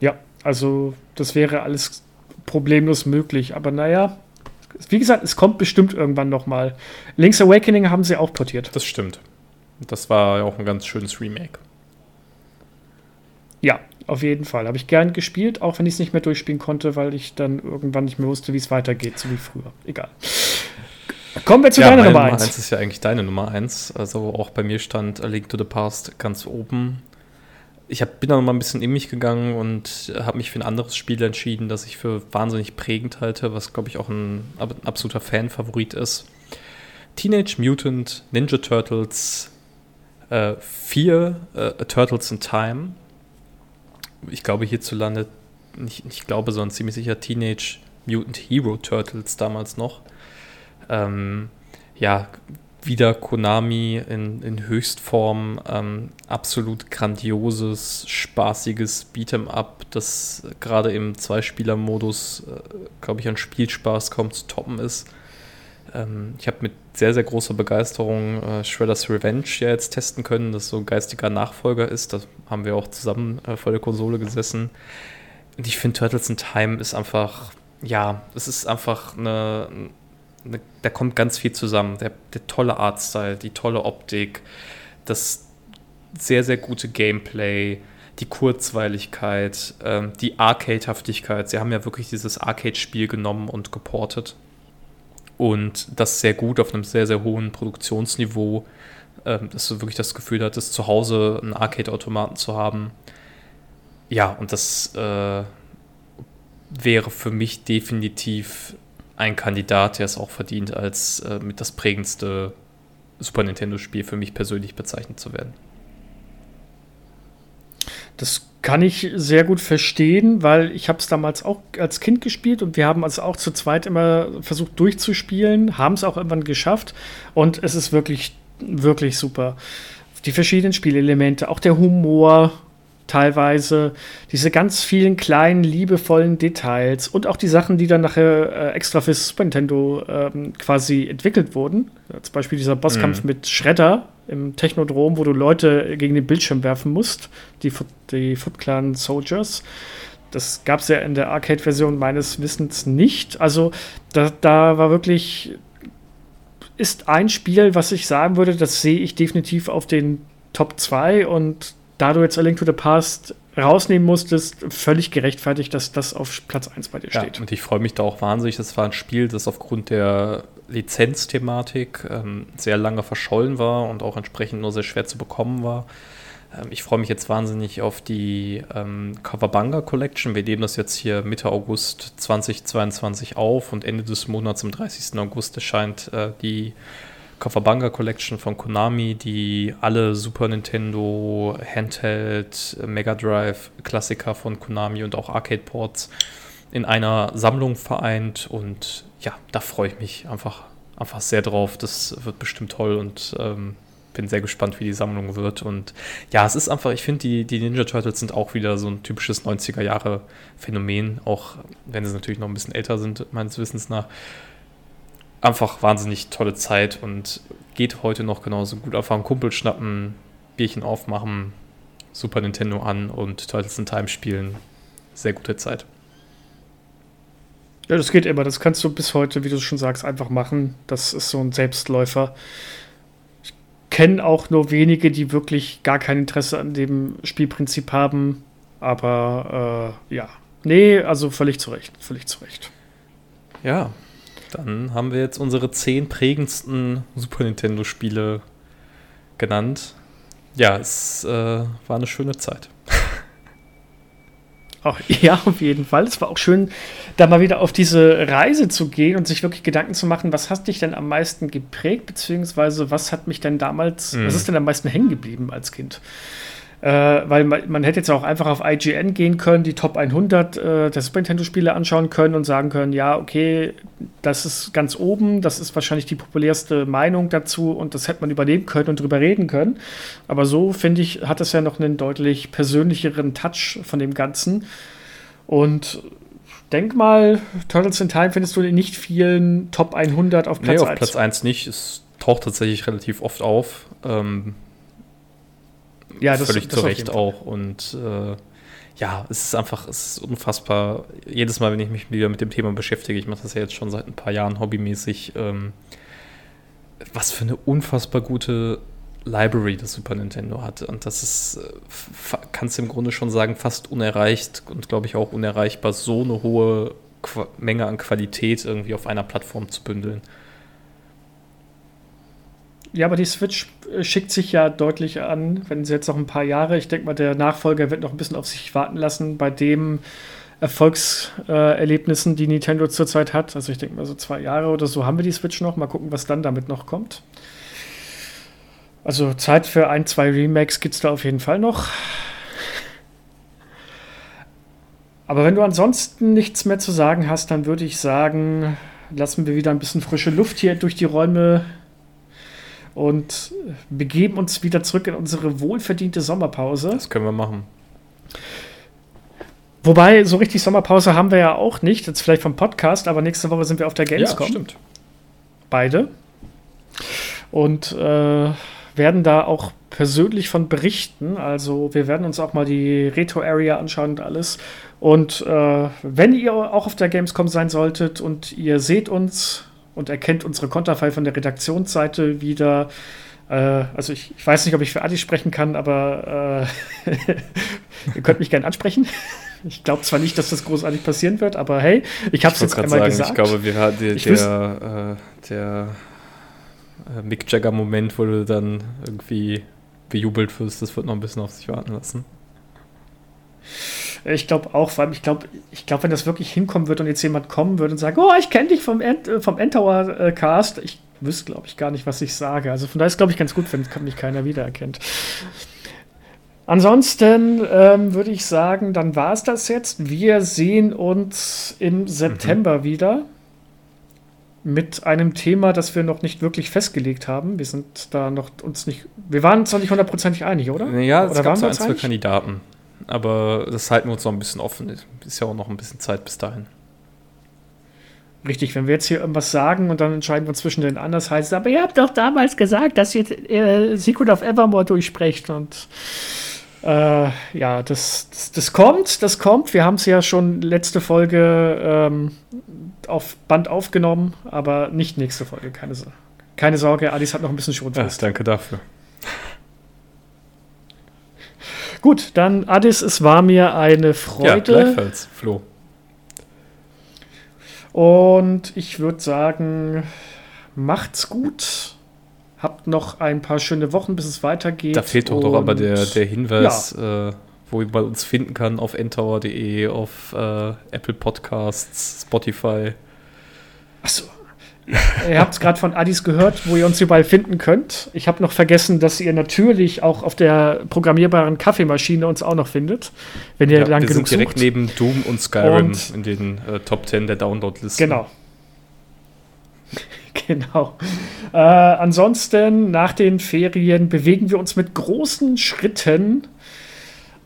Ja, also das wäre alles problemlos möglich, aber naja, wie gesagt, es kommt bestimmt irgendwann noch mal. Link's Awakening haben sie auch portiert. Das stimmt. Das war ja auch ein ganz schönes Remake. Ja, auf jeden Fall. Habe ich gern gespielt, auch wenn ich es nicht mehr durchspielen konnte, weil ich dann irgendwann nicht mehr wusste, wie es weitergeht, so wie früher. Egal. Kommen wir zu ja, deiner Nummer 1. Nummer 1 ist ja eigentlich deine Nummer 1. Also auch bei mir stand A Link to the Past ganz oben ich hab, bin dann mal ein bisschen in mich gegangen und habe mich für ein anderes Spiel entschieden, das ich für wahnsinnig prägend halte, was, glaube ich, auch ein, ein absoluter Fan-Favorit ist. Teenage Mutant Ninja Turtles 4 äh, äh, Turtles in Time. Ich glaube hierzulande, nicht, ich glaube, sondern ziemlich sicher Teenage Mutant Hero Turtles damals noch. Ähm, ja, wieder Konami in, in Höchstform. Ähm, absolut grandioses, spaßiges Beat'em Up, das gerade im Zweispieler-Modus, äh, glaube ich, an Spielspaß kaum zu toppen ist. Ähm, ich habe mit sehr, sehr großer Begeisterung äh, Shredder's Revenge ja jetzt testen können, das so ein geistiger Nachfolger ist. Da haben wir auch zusammen äh, vor der Konsole gesessen. Und ich finde, Turtles in Time ist einfach, ja, es ist einfach eine, da kommt ganz viel zusammen. Der, der tolle Artstyle, die tolle Optik, das sehr, sehr gute Gameplay, die Kurzweiligkeit, ähm, die Arcade-Haftigkeit. Sie haben ja wirklich dieses Arcade-Spiel genommen und geportet. Und das sehr gut auf einem sehr, sehr hohen Produktionsniveau, ähm, dass du wirklich das Gefühl hattest, zu Hause einen Arcade-Automaten zu haben. Ja, und das äh, wäre für mich definitiv ein Kandidat, der es auch verdient, als äh, mit das prägendste Super Nintendo-Spiel für mich persönlich bezeichnet zu werden. Das kann ich sehr gut verstehen, weil ich habe es damals auch als Kind gespielt und wir haben also auch zu zweit immer versucht durchzuspielen, haben es auch irgendwann geschafft und es ist wirklich, wirklich super. Die verschiedenen Spielelemente, auch der Humor, teilweise, diese ganz vielen kleinen, liebevollen Details und auch die Sachen, die dann nachher äh, extra fürs Super Nintendo ähm, quasi entwickelt wurden. Ja, zum Beispiel dieser Bosskampf mhm. mit Shredder im Technodrom, wo du Leute gegen den Bildschirm werfen musst, die, die Foot Clan Soldiers. Das gab es ja in der Arcade-Version meines Wissens nicht. Also da, da war wirklich, ist ein Spiel, was ich sagen würde, das sehe ich definitiv auf den Top 2 und da du jetzt A Link to the Past rausnehmen musstest, völlig gerechtfertigt, dass das auf Platz 1 bei dir steht. Ja, und ich freue mich da auch wahnsinnig. Das war ein Spiel, das aufgrund der Lizenzthematik ähm, sehr lange verschollen war und auch entsprechend nur sehr schwer zu bekommen war. Ähm, ich freue mich jetzt wahnsinnig auf die ähm, Coverbanga Collection. Wir nehmen das jetzt hier Mitte August 2022 auf und Ende des Monats, am 30. August, erscheint äh, die Coverbanga Collection von Konami, die alle Super Nintendo, Handheld, Mega Drive Klassiker von Konami und auch Arcade Ports in einer Sammlung vereint. Und ja, da freue ich mich einfach, einfach sehr drauf. Das wird bestimmt toll und ähm, bin sehr gespannt, wie die Sammlung wird. Und ja, es ist einfach, ich finde, die, die Ninja Turtles sind auch wieder so ein typisches 90er-Jahre-Phänomen, auch wenn sie natürlich noch ein bisschen älter sind, meines Wissens nach. Einfach wahnsinnig tolle Zeit und geht heute noch genauso gut. Einfach einen Kumpel schnappen, Bierchen aufmachen, Super Nintendo an und Turtles in Time spielen. Sehr gute Zeit. Ja, das geht immer. Das kannst du bis heute, wie du schon sagst, einfach machen. Das ist so ein Selbstläufer kenne auch nur wenige, die wirklich gar kein Interesse an dem Spielprinzip haben. Aber äh, ja, nee, also völlig zu Recht, völlig zu Recht. Ja, dann haben wir jetzt unsere zehn prägendsten Super Nintendo-Spiele genannt. Ja, es äh, war eine schöne Zeit. Auch, ja, auf jeden Fall. Es war auch schön, da mal wieder auf diese Reise zu gehen und sich wirklich Gedanken zu machen, was hat dich denn am meisten geprägt, beziehungsweise was hat mich denn damals, mhm. was ist denn am meisten hängen geblieben als Kind? Äh, weil man, man, hätte jetzt auch einfach auf IGN gehen können, die Top 100 äh, der Super Nintendo-Spiele anschauen können und sagen können, ja, okay, das ist ganz oben, das ist wahrscheinlich die populärste Meinung dazu und das hätte man übernehmen können und drüber reden können. Aber so, finde ich, hat es ja noch einen deutlich persönlicheren Touch von dem Ganzen. Und denk mal, Turtles in Time findest du in nicht vielen Top 100 auf Platz nee, 1. auf Platz 1 nicht. Es taucht tatsächlich relativ oft auf. Ähm, ja, das, völlig das zu Recht auch. Und äh, ja, es ist einfach, es ist unfassbar. Jedes Mal, wenn ich mich wieder mit dem Thema beschäftige, ich mache das ja jetzt schon seit ein paar Jahren hobbymäßig, ähm, was für eine unfassbar gute Library das Super Nintendo hat. Und das ist, äh, kannst du im Grunde schon sagen, fast unerreicht und glaube ich auch unerreichbar, so eine hohe Menge an Qualität irgendwie auf einer Plattform zu bündeln. Ja, aber die Switch äh, schickt sich ja deutlich an, wenn sie jetzt noch ein paar Jahre, ich denke mal, der Nachfolger wird noch ein bisschen auf sich warten lassen, bei dem Erfolgserlebnissen, die Nintendo zurzeit hat. Also ich denke mal, so zwei Jahre oder so haben wir die Switch noch. Mal gucken, was dann damit noch kommt. Also Zeit für ein, zwei Remakes gibt es da auf jeden Fall noch. Aber wenn du ansonsten nichts mehr zu sagen hast, dann würde ich sagen, lassen wir wieder ein bisschen frische Luft hier durch die Räume und begeben uns wieder zurück in unsere wohlverdiente Sommerpause. Das können wir machen. Wobei, so richtig Sommerpause haben wir ja auch nicht. Jetzt vielleicht vom Podcast, aber nächste Woche sind wir auf der Gamescom. Ja, stimmt. Beide. Und äh, werden da auch persönlich von berichten. Also wir werden uns auch mal die Retro-Area anschauen und alles. Und äh, wenn ihr auch auf der Gamescom sein solltet und ihr seht uns und erkennt unsere Konterfei von der Redaktionsseite wieder. Äh, also ich, ich, weiß nicht, ob ich für Adi sprechen kann, aber äh, ihr könnt mich gerne ansprechen. Ich glaube zwar nicht, dass das großartig passieren wird, aber hey, ich habe es jetzt einmal sagen, gesagt. Ich glaube, wir hatten der, der, äh, der äh, Mick Jagger-Moment, wo du dann irgendwie bejubelt wirst, das wird noch ein bisschen auf sich warten lassen. Ich glaube auch, weil ich glaube, ich glaube, wenn das wirklich hinkommen wird und jetzt jemand kommen würde und sagt, oh, ich kenne dich vom, End, äh, vom Endtower äh, Cast, ich wüsste, glaube ich, gar nicht, was ich sage. Also von daher ist, glaube ich, ganz gut, wenn mich keiner wiedererkennt. Ansonsten ähm, würde ich sagen, dann war es das jetzt. Wir sehen uns im September mhm. wieder mit einem Thema, das wir noch nicht wirklich festgelegt haben. Wir sind da noch uns nicht, wir waren uns noch nicht hundertprozentig einig, oder? Ja, es oder gab so ein, zwei Kandidaten aber das halten wir uns noch ein bisschen offen. Ist ja auch noch ein bisschen Zeit bis dahin. Richtig, wenn wir jetzt hier irgendwas sagen und dann entscheiden wir zwischen den anders, heißt es, aber ihr habt doch damals gesagt, dass ihr äh, Secret of Evermore durchsprecht und äh, ja, das, das, das, kommt, das kommt. Wir haben es ja schon letzte Folge ähm, auf Band aufgenommen, aber nicht nächste Folge, keine, keine Sorge. Alice hat noch ein bisschen Schonfrist. Ja, danke dafür. Gut, dann Addis, es war mir eine Freude. Ja, gleichfalls, Flo. Und ich würde sagen, macht's gut Habt noch ein paar schöne Wochen, bis es weitergeht. Da fehlt doch, doch aber der, der Hinweis, ja. äh, wo man uns finden kann auf ntower.de, auf äh, Apple Podcasts, Spotify. Achso, ihr habt es gerade von Adis gehört, wo ihr uns überall finden könnt. Ich habe noch vergessen, dass ihr natürlich auch auf der programmierbaren Kaffeemaschine uns auch noch findet, wenn ihr ja, lang wir genug sind direkt sucht. neben Doom und Skyrim und in den äh, Top 10 der Download-Liste. Genau. genau. Äh, ansonsten, nach den Ferien bewegen wir uns mit großen Schritten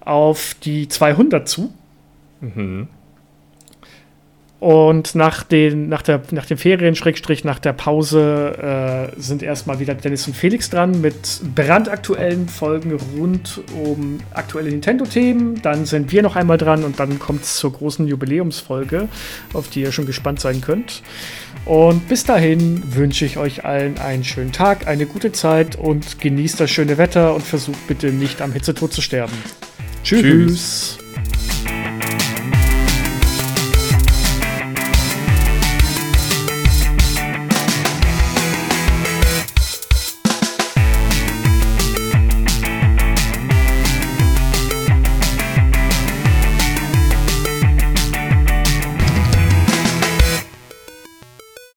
auf die 200 zu. Mhm. Und nach, den, nach, der, nach den Ferien, Schrägstrich, nach der Pause, äh, sind erstmal wieder Dennis und Felix dran mit brandaktuellen Folgen rund um aktuelle Nintendo-Themen. Dann sind wir noch einmal dran und dann kommt es zur großen Jubiläumsfolge, auf die ihr schon gespannt sein könnt. Und bis dahin wünsche ich euch allen einen schönen Tag, eine gute Zeit und genießt das schöne Wetter und versucht bitte nicht am Hitzetod zu sterben. Tschüss. Tschüss.